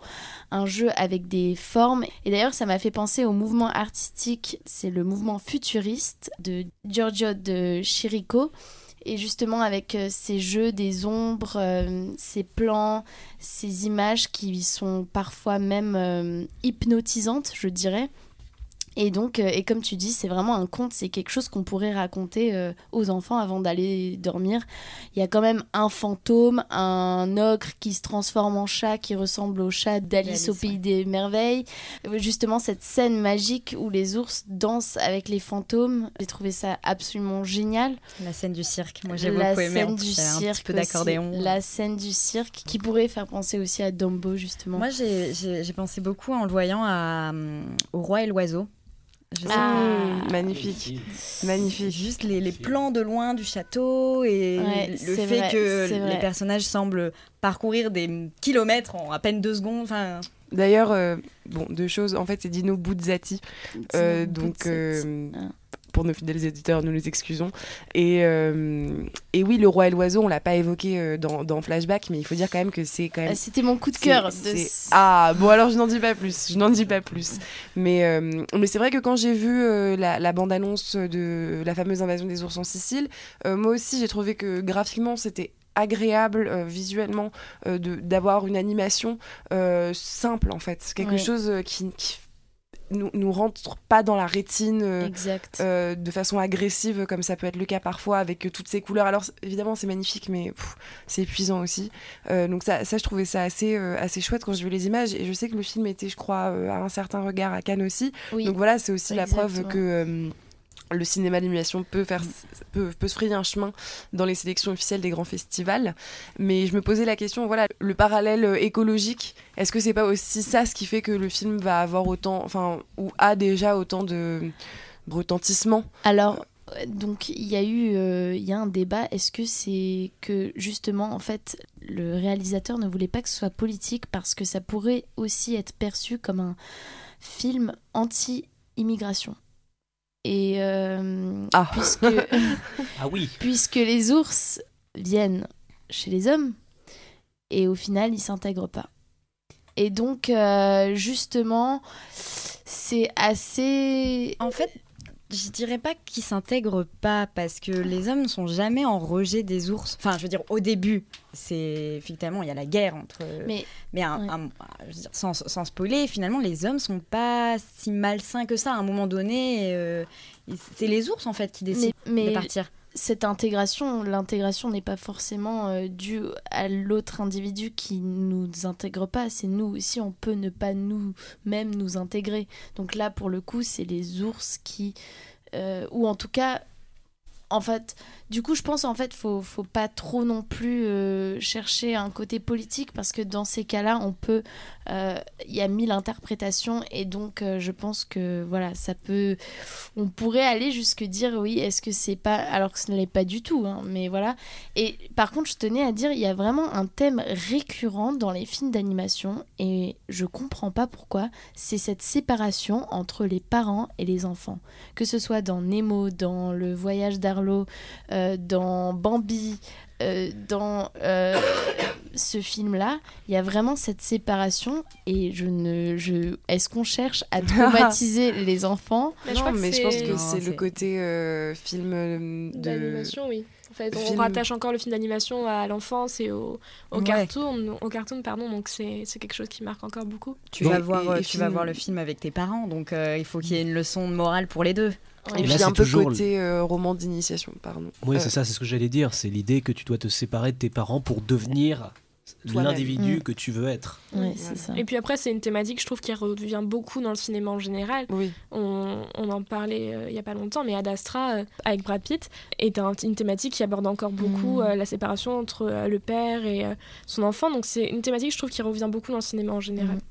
un jeu avec des formes. Et d'ailleurs, ça m'a fait penser au mouvement artistique. C'est le mouvement futuriste de Giorgio de Chirico. Et justement, avec euh, ces jeux des ombres, euh, ces plans, ces images qui sont parfois même euh, hypnotisantes, je dirais. Et donc, euh, et comme tu dis, c'est vraiment un conte, c'est quelque chose qu'on pourrait raconter euh, aux enfants avant d'aller dormir. Il y a quand même un fantôme, un ogre qui se transforme en chat, qui ressemble au chat d'Alice au Pays des Merveilles. Euh, Justement, cette scène magique où les ours dansent avec les fantômes, j'ai trouvé ça absolument génial. la scène du cirque. Moi, j'ai La beaucoup aimé. en scène du cirque petit peu aussi. d'accordéon. La scène du cirque qui pourrait faire penser aussi à Dumbo, justement. Moi, j'ai- pensé beaucoup en le voyant à, hum, au roi et l'oiseau. Je sais Ah. Magnifique, magnifique. Juste les, les plans de loin du château et Ouais, le fait vrai, que les vrai. personnages semblent parcourir des kilomètres en à peine deux secondes. Enfin, D'ailleurs, euh, bon, deux choses. En fait, c'est Dino Buzzati. Euh, donc, euh, Ah. pour nos fidèles éditeurs, nous nous excusons. Et, et oui, le roi et l'oiseau, on l'a pas évoqué dans, dans Flashback, mais il faut dire quand même que c'est quand même. Ah, C'était mon coup de cœur. de Ah, bon, alors je n'en dis pas plus. Je n'en dis pas plus. Mais, mais c'est vrai que quand j'ai vu la, la bande-annonce de la fameuse invasion des ours en Sicile, moi aussi, j'ai trouvé que graphiquement, c'était agréable euh, visuellement euh, de- d'avoir une animation euh, simple en fait. Quelque Ouais. chose euh, qui, qui nous, nous rentre pas dans la rétine euh, euh, de façon agressive comme ça peut être le cas parfois avec euh, toutes ces couleurs. Alors évidemment c'est magnifique mais c'est épuisant aussi. Donc ça, ça je trouvais ça assez assez chouette quand j'ai vu les images. Et je sais que le film était je crois à un certain regard à Cannes aussi. Oui. donc voilà c'est aussi la preuve que le cinéma d'animation peut faire peut, peut se frayer un chemin dans les sélections officielles des grands festivals mais je me posais la question voilà le parallèle euh, écologique est-ce que c'est pas aussi ça ce qui fait que le film va avoir autant enfin ou a déjà autant de retentissement? Alors, donc il y a eu, euh, il y a un débat. Est-ce que c'est que justement, en fait, le réalisateur ne voulait pas que ce soit politique parce que ça pourrait aussi être perçu comme un film anti-immigration? Et euh, Ah. puisque Ah oui. puisque les ours viennent chez les hommes et au final ils s'intègrent pas. Et donc euh, justement c'est assez en fait, je dirais pas qu'ils s'intègrent pas parce que les hommes ne sont jamais en rejet des ours. Enfin, je veux dire, au début, c'est effectivement il y a la guerre entre. Mais, mais un- ouais. un- je veux dire, sans, sans spoiler, finalement, les hommes sont pas si malsains que ça. À un moment donné, euh, c'est les ours en fait qui décident mais, de partir. Cette intégration, l'intégration n'est pas forcément euh, due à l'autre individu qui nous intègre pas. C'est nous aussi, on peut ne pas nous-mêmes nous intégrer. Donc là, pour le coup, c'est les ours qui, euh, ou en tout cas, en fait, du coup, je pense en fait, faut, faut pas trop non plus euh, chercher un côté politique parce que dans ces cas-là, on peut, euh, il y a mille interprétations et donc euh, je pense que voilà, ça peut, on pourrait aller jusque dire oui, est-ce que c'est pas, alors que ce ne l'est pas du tout, hein, mais voilà. Et par contre, je tenais à dire, il y a vraiment un thème récurrent dans les films d'animation et je comprends pas pourquoi. C'est cette séparation entre les parents et les enfants, que ce soit dans Nemo, dans Le Voyage d'Arlo, euh, dans Bambi, euh, dans euh, ce film-là, il y a vraiment cette séparation et je ne, je, est-ce qu'on cherche à traumatiser les enfants? Mais je non, crois que mais je pense que c'est le côté euh, film de. D'animation, oui. En fait, on film. rattache encore le film d'animation à l'enfance et au, au Ouais. cartoon, au cartoon, pardon. Donc c'est c'est quelque chose qui marque encore beaucoup. Tu Bon, vas voir, et- et tu vas film- voir le film avec tes parents, donc euh, il faut qu'il y ait une leçon de morale pour les deux. Et Et puis là, un peu toujours côté euh, roman d'initiation, pardon. Oui, Euh, c'est ça, c'est ce que j'allais dire. C'est l'idée que tu dois te séparer de tes parents pour devenir l'individu Mm. que tu veux être. Ouais, Voilà. c'est ça. Et puis après, c'est une thématique, je trouve, qui revient beaucoup dans le cinéma en général. Oui. On, on en parlait euh, il y a pas longtemps, mais Ad Astra, euh, avec Brad Pitt, est un- une thématique qui aborde encore beaucoup euh, la séparation entre euh, le père et euh, son enfant. Donc c'est une thématique, je trouve, qui revient beaucoup dans le cinéma en général. Mhm.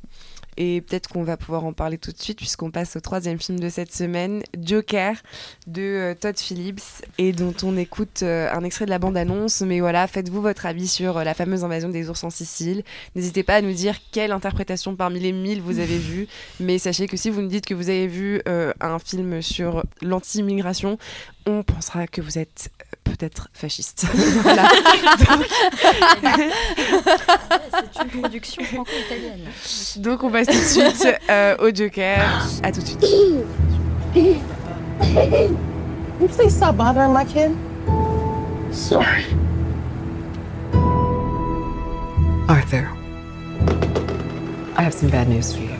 Et peut-être qu'on va pouvoir en parler tout de suite puisqu'on passe au troisième film de cette semaine, Joker, de euh, Todd Phillips, et dont on écoute euh, un extrait de la bande-annonce. Mais voilà, faites-vous votre avis sur euh, la fameuse invasion des ours en Sicile. N'hésitez pas à nous dire quelle interprétation parmi les mille vous avez vu. Mais sachez que si vous nous dites que vous avez vu un film sur l'anti-immigration, on pensera que vous êtes peut-être fasciste. voilà. C'est une production franco-italienne. Donc on passe tout de suite euh, au Joker. À tout de suite. You please stop bothering my kid? Sorry. Arthur, I have some bad news for you.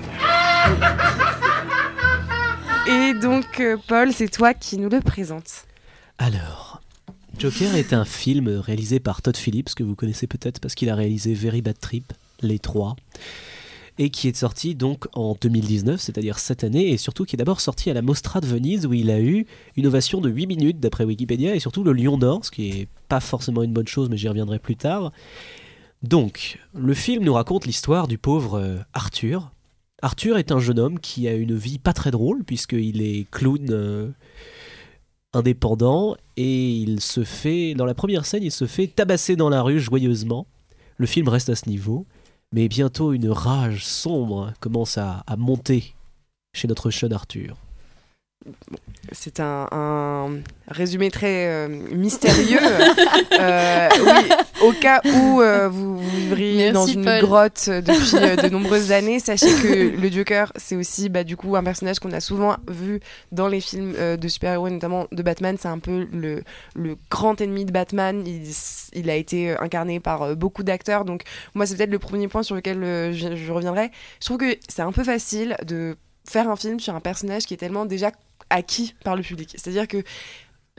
Et donc, euh, Paul, c'est toi qui nous le présente. Alors, Joker est un film réalisé par Todd Phillips, que vous connaissez peut-être parce qu'il a réalisé Very Bad Trip, Les Trois, et qui est sorti donc en 2019, c'est-à-dire cette année, et surtout qui est d'abord sorti à la Mostra de Venise, où il a eu une ovation de 8 minutes d'après Wikipédia, et surtout le Lion d'Or, ce qui est pas forcément une bonne chose, mais j'y reviendrai plus tard. Donc, le film nous raconte l'histoire du pauvre euh, Arthur. Arthur est un jeune homme qui a une vie pas très drôle, puisqu'il est clown euh, indépendant, et il se fait, dans la première scène, il se fait tabasser dans la rue joyeusement. Le film reste à ce niveau, mais bientôt une rage sombre commence à, monter chez notre jeune Arthur. C'est un, un résumé très euh, mystérieux. Euh, oui, au cas où euh, vous, vous vivriez Merci, dans une Paul. grotte depuis de nombreuses années, sachez que le Joker, c'est aussi bah, du coup un personnage qu'on a souvent vu dans les films de super-héros, notamment de Batman. C'est un peu le, le grand ennemi de Batman. Il, il a été incarné par beaucoup d'acteurs. Donc moi, c'est peut-être le premier point sur lequel je, je reviendrai. Je trouve que c'est un peu facile de faire un film sur un personnage qui est tellement déjà acquis par le public. C'est-à-dire que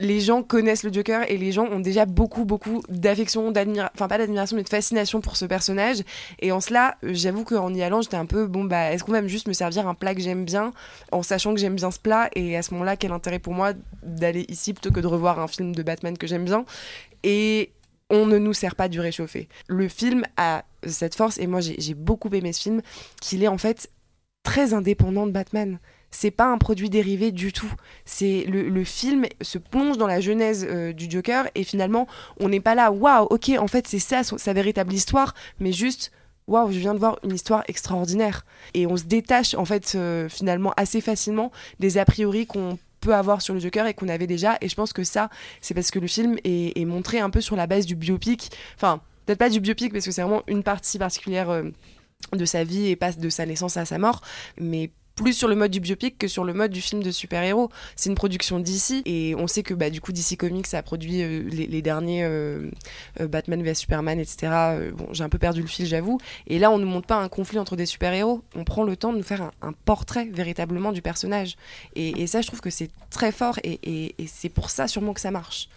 les gens connaissent le Joker et les gens ont déjà beaucoup, beaucoup d'affection, d'admiration, enfin pas d'admiration, mais de fascination pour ce personnage. Et en cela, euh, j'avoue qu'en y allant, j'étais un peu, bon, bah, est-ce qu'on va juste me servir un plat que j'aime bien, en sachant que j'aime bien ce plat? Et à ce moment-là, quel intérêt pour moi d'aller ici plutôt que de revoir un film de Batman que j'aime bien? Et on ne nous sert pas du réchauffé. Le film a cette force, et moi j'ai beaucoup aimé ce film, qu'il est en fait très indépendant de Batman. C'est pas un produit dérivé du tout. C'est le, film se plonge dans la genèse euh, du Joker et finalement on n'est pas là. Waouh, ok, en fait c'est ça sa véritable histoire, mais juste waouh, je viens de voir une histoire extraordinaire. Et on se détache en fait euh, finalement assez facilement des a priori qu'on peut avoir sur le Joker et qu'on avait déjà. Et je pense que ça, c'est parce que le film est, est montré un peu sur la base du biopic. Enfin, peut-être pas du biopic parce que c'est vraiment une partie particulière euh, de sa vie et pas de sa naissance à sa mort, mais plus sur le mode du biopic que sur le mode du film de super-héros. C'est une production d'ici et on sait que bah, du coup DC Comics a produit euh, les, derniers euh, euh, Batman vs Superman, etc. Bon, j'ai un peu perdu le fil, j'avoue. Et là, on nous montre pas un conflit entre des super-héros. On prend le temps de nous faire un, portrait véritablement du personnage. Et, ça, je trouve que c'est très fort et, et- c'est pour ça sûrement que ça marche.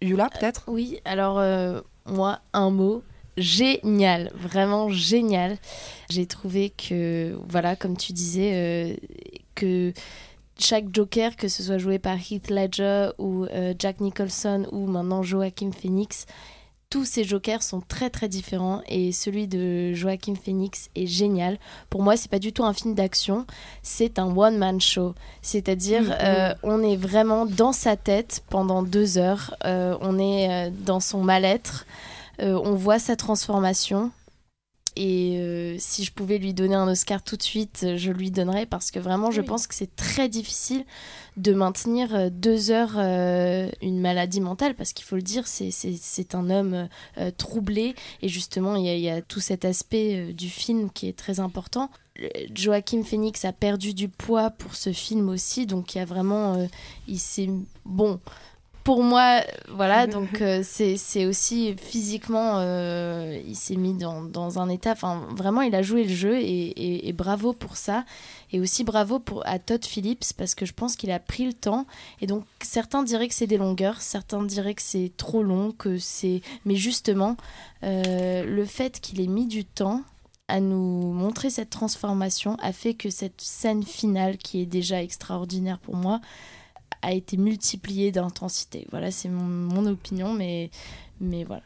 Yula, peut-être? Oui, alors moi, un mot, génial, vraiment génial. J'ai trouvé que, voilà, comme tu disais, euh, que chaque Joker, que ce soit joué par Heath Ledger ou euh, Jack Nicholson ou maintenant Joaquin Phoenix, tous ces Jokers sont très très différents et celui de Joaquin Phoenix est génial. Pour moi, c'est pas du tout un film d'action, c'est un one man show. C'est-à-dire, Mhm. euh, on est vraiment dans sa tête pendant deux heures. Euh, on est dans son mal-être. Euh, on voit sa transformation. Et euh, si je pouvais lui donner un Oscar tout de suite, euh, je lui donnerais parce que vraiment, je Oui. pense que c'est très difficile de maintenir deux heures une maladie mentale parce qu'il faut le dire, c'est- un homme troublé et justement, il y, a- il y a tout cet aspect du film qui est très important. Joaquin Phoenix a perdu du poids pour ce film aussi, donc il y a vraiment, euh, il s'est bon. Pour moi, voilà, donc euh, c'est aussi physiquement, euh, il s'est mis dans, dans un état, enfin vraiment, il a joué le jeu et, et- et bravo pour ça. Et aussi bravo pour, à Todd Phillips parce que je pense qu'il a pris le temps. Et donc certains diraient que c'est des longueurs, certains diraient que c'est trop long, que c'est. Mais justement, euh, le fait qu'il ait mis du temps à nous montrer cette transformation a fait que cette scène finale, qui est déjà extraordinaire pour moi, a été multipliée d'intensité. Voilà, c'est mon, mon opinion, mais, mais voilà.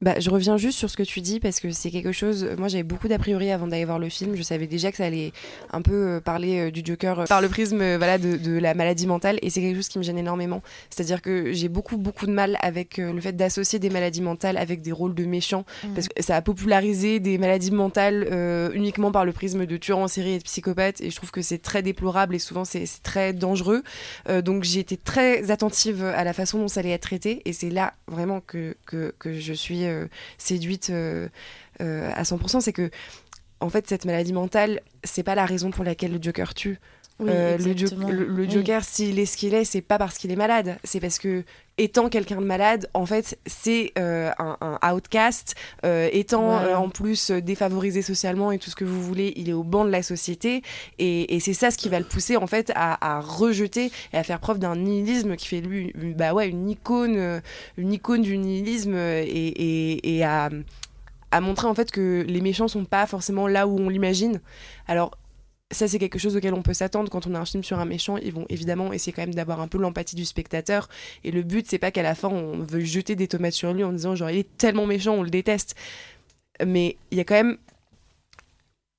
Bah, je reviens juste sur ce que tu dis parce que c'est quelque chose. Moi, j'avais beaucoup d'a priori avant d'aller voir le film. Je savais déjà que ça allait un peu euh, parler euh, du Joker euh, par le prisme voilà, de, de la maladie mentale et c'est quelque chose qui me gêne énormément. C'est-à-dire que j'ai beaucoup, beaucoup de mal avec le fait d'associer des maladies mentales avec des rôles de méchants parce que ça a popularisé des maladies mentales euh, uniquement par le prisme de tueurs en série et de psychopathes et je trouve que c'est très déplorable et souvent c'est c'est très dangereux. Euh, donc j'ai été très attentive à la façon dont ça allait être traité et c'est là vraiment que, que, que je suis euh, séduite euh, euh, à 100%. C'est que en fait cette maladie mentale c'est pas la raison pour laquelle le Joker tue. Oui, Euh, le, Jo- exactement. le- le Oui. Joker, s'il est ce qu'il est, c'est pas parce qu'il est malade, c'est parce que étant quelqu'un de malade, en fait, c'est euh, un, un outcast, euh, étant en plus défavorisé socialement et tout ce que vous voulez, il est au banc de la société, et, et c'est ça ce qui va le pousser en fait à, à rejeter et à faire preuve d'un nihilisme qui fait lui, une- bah ouais, une icône, une icône du nihilisme et, et, et à à montrer en fait que les méchants sont pas forcément là où on l'imagine. Alors ça c'est quelque chose auquel on peut s'attendre. Quand on a un film sur un méchant ils vont évidemment essayer quand même d'avoir un peu l'empathie du spectateur. Et le but c'est pas qu'à la fin on veut jeter des tomates sur lui en disant genre il est tellement méchant on le déteste. Mais il y a quand même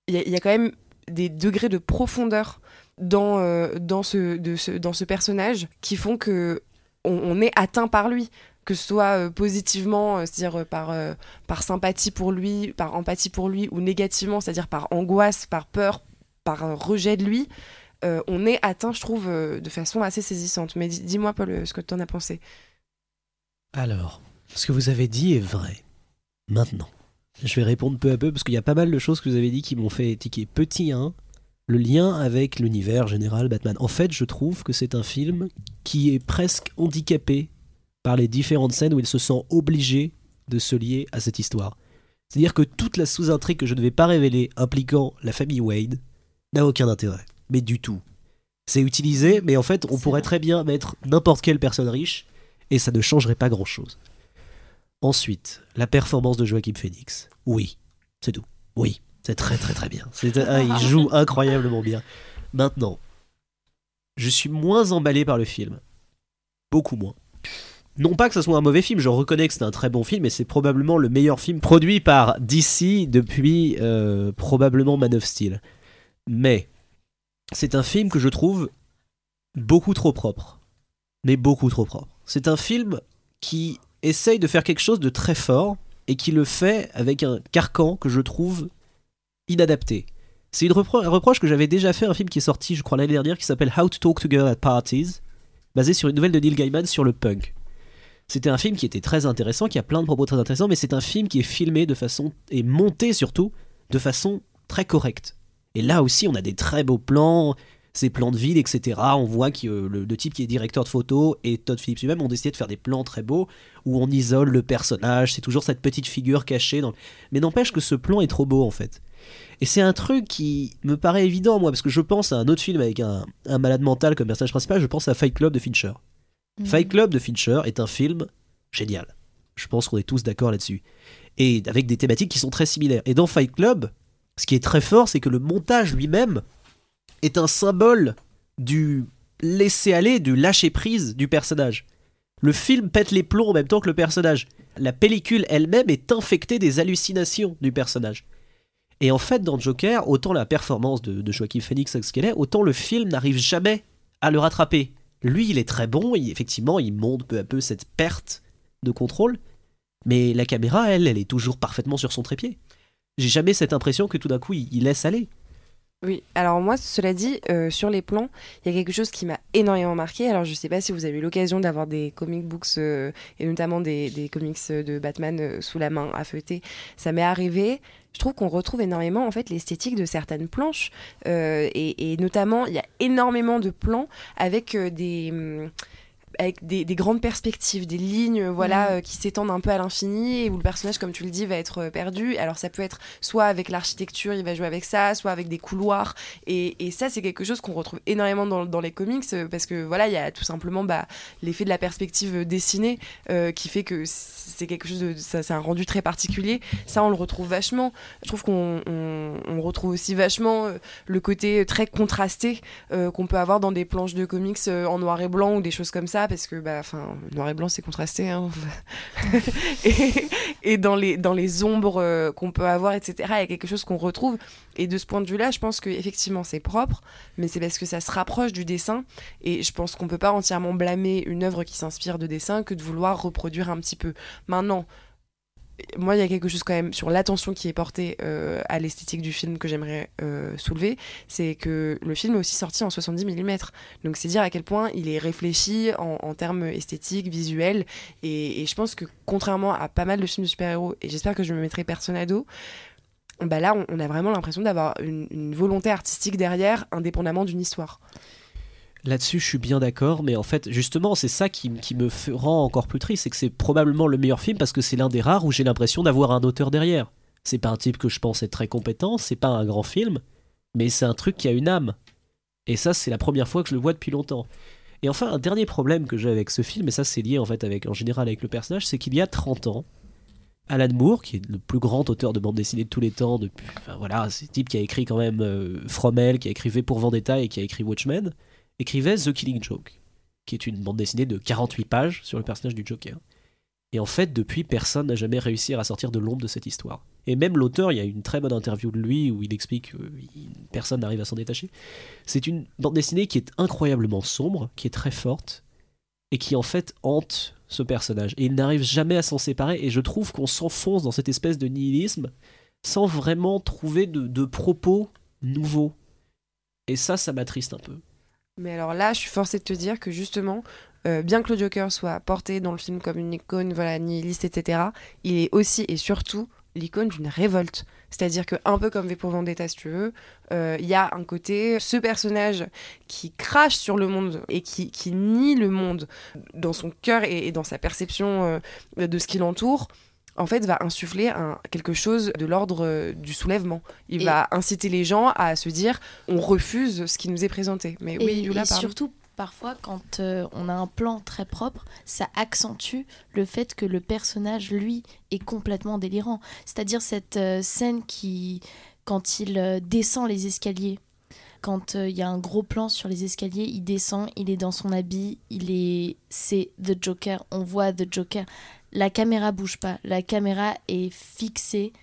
il y, a- quand même des degrés de profondeur dans euh, dans ce, de ce dans ce personnage qui font que on, est atteint par lui. Que ce soit euh, positivement, euh, c'est-à-dire par, par sympathie pour lui, par empathie pour lui, ou négativement, c'est-à-dire par angoisse, par peur, par rejet de lui, euh, on est atteint, je trouve, euh, de façon assez saisissante. Mais dis- dis-moi, Paul, euh, ce que tu en as pensé. Alors, ce que vous avez dit est vrai. Maintenant, je vais répondre peu à peu parce qu'il y a pas mal de choses que vous avez dit qui m'ont fait tiquer. Petit 1, le lien avec l'univers général Batman. En fait, je trouve que c'est un film qui est presque handicapé par les différentes scènes où il se sent obligé de se lier à cette histoire. C'est-à-dire que toute la sous-intrigue que je ne vais pas révéler impliquant la famille Wade n'a aucun intérêt. Mais du tout. C'est utilisé, mais en fait, on pourrait très bien mettre n'importe quelle personne riche et ça ne changerait pas grand-chose. Ensuite, la performance de Joaquin Phoenix. Oui, c'est tout. Oui, c'est très très très bien. Ah, il joue incroyablement bien. Maintenant, je suis moins emballé par le film. Beaucoup moins. Non pas que ce soit un mauvais film, je reconnais que c'est un très bon film et c'est probablement le meilleur film produit par DC depuis euh, probablement Man of Steel. Mais c'est un film que je trouve beaucoup trop propre. Mais beaucoup trop propre. C'est un film qui essaye de faire quelque chose de très fort et qui le fait avec un carcan que je trouve inadapté. C'est un reproche que j'avais déjà fait à un film qui est sorti, je crois, l'année dernière, qui s'appelle How to Talk to Girl at Parties, basé sur une nouvelle de Neil Gaiman sur le punk. C'était un film qui était très intéressant, qui a plein de propos très intéressants, mais c'est un film qui est filmé de façon, et monté surtout, de façon très correcte. Et là aussi, on a des très beaux plans, ces plans de ville, etc. On voit que euh, le, le type qui est directeur de photo et Todd Phillips lui-même ont décidé de faire des plans très beaux où on isole le personnage. C'est toujours cette petite figure cachée. Dans... Mais n'empêche que ce plan est trop beau en fait. Et c'est un truc qui me paraît évident, moi, parce que je pense à un autre film avec un, un malade mental comme personnage principal, je pense à Fight Club de Fincher. Mhm. Fight Club de Fincher est un film génial. Je pense qu'on est tous d'accord là-dessus. Et avec des thématiques qui sont très similaires. Et dans Fight Club, ce qui est très fort, c'est que le montage lui-même est un symbole du laisser-aller, du lâcher-prise du personnage. Le film pète les plombs en même temps que le personnage. La pellicule elle-même est infectée des hallucinations du personnage. Et en fait, dans Joker, autant la performance de, Joaquin Phoenix ce qu'elle est, autant le film n'arrive jamais à le rattraper. Lui, il est très bon, il- effectivement, il monte peu à peu cette perte de contrôle, mais la caméra, elle, elle est toujours parfaitement sur son trépied. J'ai jamais cette impression que tout d'un coup, il, il laisse aller. Oui, alors moi, cela dit, euh, sur les plans, il y a quelque chose qui m'a énormément marqué. Alors, je sais pas si vous avez eu l'occasion d'avoir des comic books, euh, et notamment des, comics de Batman euh, sous la main, à feuilleter. Ça m'est arrivé. Je trouve qu'on retrouve énormément en fait l'esthétique de certaines planches Euh, et, notamment il y a énormément de plans avec euh, des hum, avec des, des grandes perspectives, des lignes voilà Mhm. euh, qui s'étendent un peu à l'infini et où le personnage comme tu le dis va être euh, perdu. Alors ça peut être soit avec l'architecture, il va jouer avec ça, soit avec des couloirs et, et ça c'est quelque chose qu'on retrouve énormément dans, dans les comics euh, parce que voilà il y a tout simplement bah, l'effet de la perspective dessinée euh, qui fait que c'est quelque chose de ça c'est un rendu très particulier. Ça on le retrouve vachement. Je trouve qu'on on, on retrouve aussi vachement le côté très contrasté euh, qu'on peut avoir dans des planches de comics en noir et blanc ou des choses comme ça parce que bah enfin noir et blanc c'est contrasté hein. et, et dans les dans les ombres euh, qu'on peut avoir etc il y a quelque chose qu'on retrouve. Et de ce point de vue là je pense que effectivement c'est propre mais c'est parce que ça se rapproche du dessin. Et je pense qu'on peut pas entièrement blâmer une œuvre qui s'inspire de dessin que de vouloir reproduire un petit peu. Maintenant moi, il y a quelque chose quand même sur l'attention qui est portée euh, à l'esthétique du film que j'aimerais euh, soulever, c'est que le film est aussi sorti en 70 mm. Donc c'est dire à quel point il est réfléchi en, termes esthétiques, visuels. Et, je pense que contrairement à pas mal de films de super-héros, et j'espère que je me mettrai personne à dos, bah là, on, a vraiment l'impression d'avoir une volonté artistique derrière, indépendamment d'une histoire. Là-dessus, je suis bien d'accord, mais en fait, justement, c'est ça qui, me rend encore plus triste, c'est que c'est probablement le meilleur film parce que c'est l'un des rares où j'ai l'impression d'avoir un auteur derrière. C'est pas un type que je pense être très compétent, c'est pas un grand film, mais c'est un truc qui a une âme. Et ça, c'est la première fois que je le vois depuis longtemps. Et enfin, un dernier problème que j'ai avec ce film, et ça c'est lié en fait avec, en général avec le personnage, c'est qu'il y a 30 ans, Alan Moore, qui est le plus grand auteur de bande dessinée de tous les temps, depuis, voilà, c'est type qui a écrit quand même euh, From Hell, qui a écrit V pour Vendetta et qui a écrit Watchmen, écrivait The Killing Joke, qui est une bande dessinée de 48 pages sur le personnage du Joker. Et en fait, depuis, personne n'a jamais réussi à sortir de l'ombre de cette histoire. Et même l'auteur, il y a une très bonne interview de lui où il explique que il- personne n'arrive à s'en détacher. C'est une bande dessinée qui est incroyablement sombre, qui est très forte, et qui en fait hante ce personnage. Et il n'arrive jamais à s'en séparer, et je trouve qu'on s'enfonce dans cette espèce de nihilisme sans vraiment trouver de propos nouveaux. Et ça, ça m'attriste un peu. Mais alors là, je suis forcée de te dire que justement, euh, bien que le Joker soit porté dans le film comme une icône, voilà, nihiliste, etc., il est aussi et surtout l'icône d'une révolte. C'est-à-dire que un peu comme V pour Vendetta, si tu veux, euh, il y a un côté, ce personnage qui crache sur le monde et qui, nie le monde dans son cœur et, et dans sa perception euh, de ce qui l'entoure, en fait, va insuffler un, quelque chose de l'ordre euh, du soulèvement. Il Et- va inciter les gens à se dire, on refuse ce qui nous est présenté. Mais oui, Yula, et surtout, parfois, quand euh, on a un plan très propre, ça accentue le fait que le personnage, lui, est complètement délirant. C'est-à-dire cette euh, scène qui, quand il euh, descend les escaliers, quand il y a un gros plan sur les escaliers, il descend, il est dans son habit, il est, c'est The Joker, on voit The Joker. La caméra bouge pas, la caméra est fixée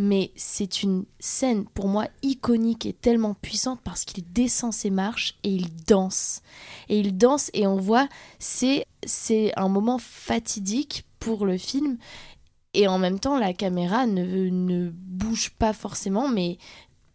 mais c'est une scène pour moi iconique et tellement puissante parce qu'il descend ses marches et il danse. Et il danse et on voit, c'est, un moment fatidique pour le film. Et en même temps, la caméra ne, ne bouge pas forcément, mais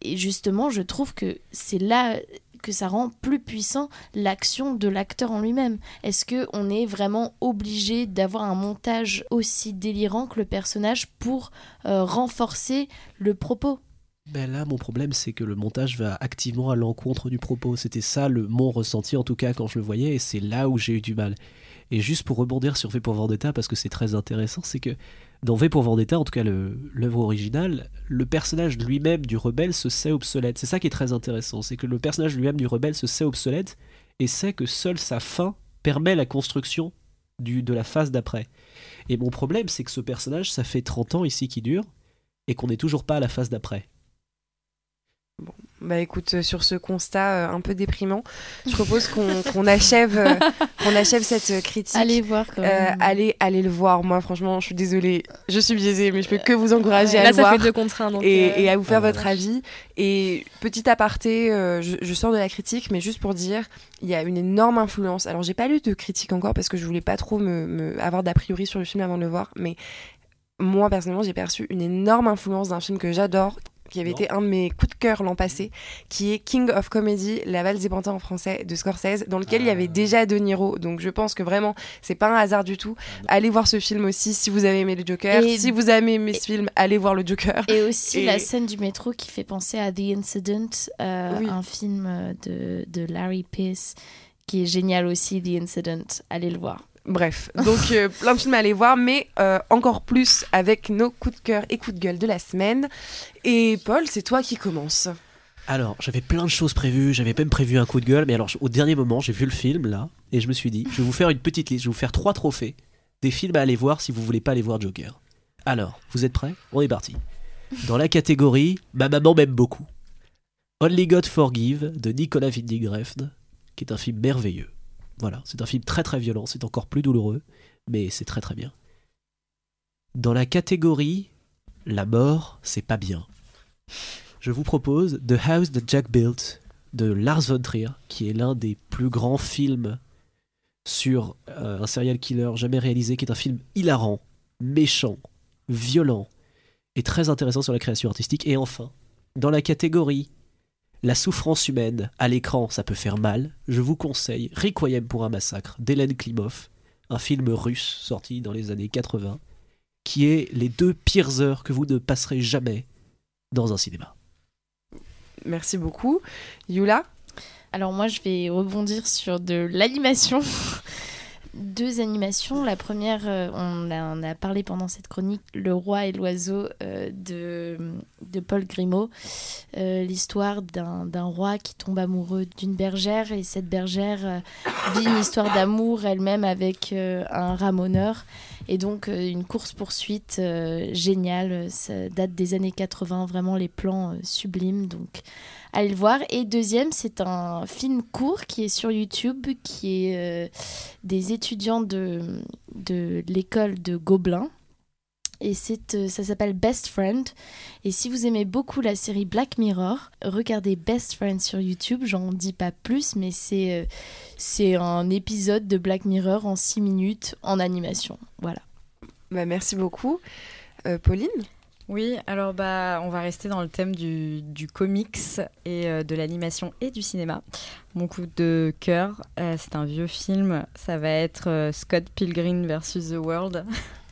justement, je trouve que c'est là que ça rend plus puissant l'action de l'acteur en lui-même. Est-ce que on est vraiment obligé d'avoir un montage aussi délirant que le personnage pour euh, renforcer le propos? Ben là, mon problème, c'est que le montage va activement à l'encontre du propos. C'était ça le mon ressenti, en tout cas, quand je le voyais, et c'est là où j'ai eu du mal. Et juste pour rebondir sur V pour Vendetta, parce que c'est très intéressant, c'est que dans V pour Vendetta, en tout cas l'œuvre originale, le personnage lui-même du rebelle se sait obsolète. C'est ça qui est très intéressant, c'est que le personnage lui-même du rebelle se sait obsolète et sait que seule sa fin permet la construction du, de la phase d'après. Et mon problème, c'est que ce personnage, ça fait 30 ans ici qui dure, et qu'on n'est toujours pas à la phase d'après. Bah écoute, euh, sur ce constat euh, un peu déprimant, je propose qu'on achève, euh, qu'on achève cette critique. Allez voir quand Euh, même. allez, allez le voir. Moi, franchement, je suis désolée. Je suis biaisée, mais je peux que vous encourager à Là, le ça voir fait deux contre un. Donc, et, euh, et à vous faire Ah, votre avis. Et petit aparté, euh, je, je sors de la critique, mais juste pour dire, il y a une énorme influence. Alors, j'ai pas lu de critique encore parce que je voulais pas trop me, me- avoir d'a priori sur le film avant de le voir, mais moi personnellement, j'ai perçu une énorme influence d'un film que j'adore qui avait Non. été un de mes coups de cœur l'an passé, qui est King of Comedy, La valse des pantins en français de Scorsese, dans lequel il y avait Ah. déjà De Niro. Donc je pense que vraiment, c'est pas un hasard du tout. Allez voir ce film aussi si vous avez aimé le Joker. Et- si vous avez aimé ce film, allez voir le Joker. Et aussi Et- la scène du métro qui fait penser à The Incident, euh, Oui. un film euh, de, de Larry Peace qui est génial aussi, The Incident. Allez le voir. Bref, donc euh, plein de films à aller voir, mais euh, encore plus avec nos coups de cœur et coups de gueule de la semaine. Et Paul, c'est toi qui commence. Alors, j'avais plein de choses prévues, j'avais même prévu un coup de gueule, mais alors au dernier moment, j'ai vu le film là, et je me suis dit, je vais vous faire une petite liste, je vais vous faire trois trophées des films à aller voir si vous voulez pas aller voir Joker. Alors, vous êtes prêts? On est parti. Dans la catégorie Ma maman m'aime beaucoup. Only God Forgive de Nicolas Winding qui est un film merveilleux. Voilà, c'est un film très très violent, c'est encore plus douloureux, mais c'est très très bien. Dans la catégorie La mort, c'est pas bien je vous propose The House that Jack Built de Lars von Trier, qui est l'un des plus grands films sur euh, un serial killer jamais réalisé, qui est un film hilarant, méchant, violent et très intéressant sur la création artistique. Et enfin, dans la catégorie La souffrance humaine à l'écran, ça peut faire mal, je vous conseille Requiem pour un massacre d'Hélène Klimov, un film russe sorti dans les années 80, qui est les deux pires heures que vous ne passerez jamais dans un cinéma. Merci beaucoup. Yula? Alors moi, je vais rebondir sur de l'animation. Deux animations. La première, euh, on, a, a parlé pendant cette chronique, Le roi et l'oiseau euh, de, Paul Grimaud. Euh, L'histoire d'un roi qui tombe amoureux d'une bergère et cette bergère vit une histoire d'amour elle-même avec un ramoneur. Et donc euh, une course-poursuite euh, géniale. Ça date des années 80, vraiment les plans euh, sublimes. Donc allez le voir. Et deuxième, c'est un film court qui est sur YouTube, qui est des étudiants de, de l'école de Gobelin. Et c'est, euh, ça s'appelle Best Friend. Et si vous aimez beaucoup la série Black Mirror, regardez Best Friend sur YouTube. J'en dis pas plus, mais c'est, euh, c'est un épisode de Black Mirror en 6 minutes en animation. Voilà. bah, Merci beaucoup. Euh, Pauline? Oui, alors bah, on va rester dans le thème du, du comics et euh, de l'animation et du cinéma. Mon coup de cœur, euh, c'est un vieux film. Ça va être euh, Scott Pilgrim versus The World,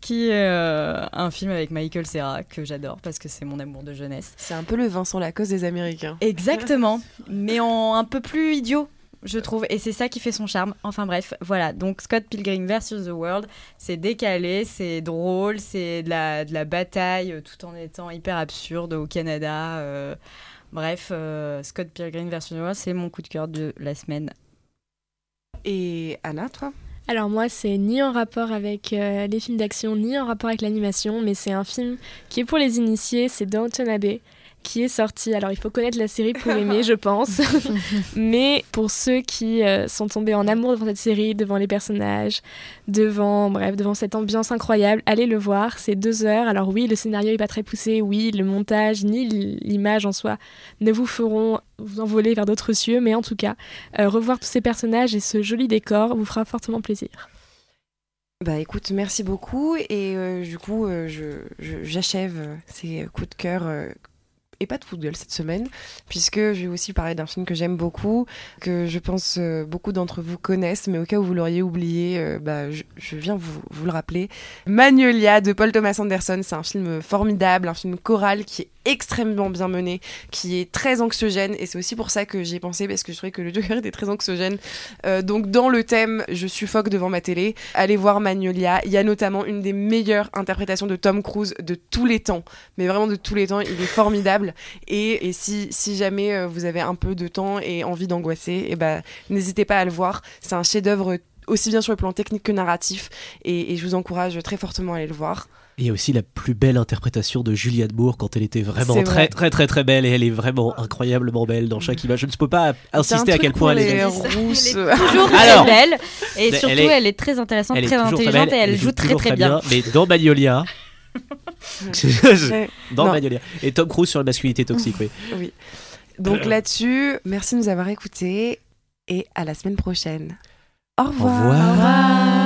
qui est euh, un film avec Michael Cera que j'adore parce que c'est mon amour de jeunesse. C'est un peu le Vincent Lacoste des Américains. Exactement, mais en un peu plus idiot. Je trouve, et c'est ça qui fait son charme. Enfin bref, voilà. Donc Scott Pilgrim versus The World, c'est décalé, c'est drôle, c'est de la, de la bataille euh, tout en étant hyper absurde au Canada. euh, bref, euh, Scott Pilgrim versus The World, c'est mon coup de cœur de la semaine. Et Anna, toi? Alors moi, c'est ni en rapport avec euh, les films d'action, ni en rapport avec l'animation, mais c'est un film qui est pour les initiés, c'est Downton Abbey, qui est sorti. Alors il faut connaître la série pour aimer, je pense. mais pour ceux qui euh, sont tombés en amour devant cette série, devant les personnages, devant, bref, devant cette ambiance incroyable, allez le voir, c'est deux heures. Alors oui, le scénario est pas très poussé, oui, le montage ni l'image en soi ne vous feront vous envoler vers d'autres cieux, mais en tout cas, euh, revoir tous ces personnages et ce joli décor vous fera fortement plaisir. Bah écoute, merci beaucoup. Et euh, du coup, euh, je- je- j'achève ces coups de cœur. euh, et pas de gueule cette semaine, puisque je vais aussi parler d'un film que j'aime beaucoup, que je pense euh, beaucoup d'entre vous connaissent, mais au cas où vous l'auriez oublié, euh, bah, je, viens vous, vous le rappeler. Magnolia de Paul Thomas Anderson, c'est un film formidable, un film choral qui est extrêmement bien mené, qui est très anxiogène. Et c'est aussi pour ça que j'y ai pensé, parce que je trouvais que le Joker était très anxiogène. Euh, donc, dans le thème, je suffoque devant ma télé. Allez voir Magnolia. Il y a notamment une des meilleures interprétations de Tom Cruise de tous les temps. Mais vraiment de tous les temps. Il est formidable. Et, et si, si jamais euh, vous avez un peu de temps et envie d'angoisser, eh ben, n'hésitez pas à le voir. C'est un chef-d'œuvre aussi bien sur le plan technique que narratif. Et, et je vous encourage très fortement à aller le voir. Et il y a aussi la plus belle interprétation de Juliette Moore quand elle était vraiment très très très très belle et elle est vraiment incroyablement belle dans chaque image. Je ne peux pas insister à quel point elle est rousse. Elle est toujours Alors, très belle et elle surtout est- elle est très intéressante, Elle est très intelligente belle, et elle, joue très très bien. Mais dans Magnolia. dans Non. Magnolia et Tom Cruise sur la masculinité toxique, oui. Oui. Donc là-dessus, merci de nous avoir écoutés et à la semaine prochaine. Au revoir. revoir.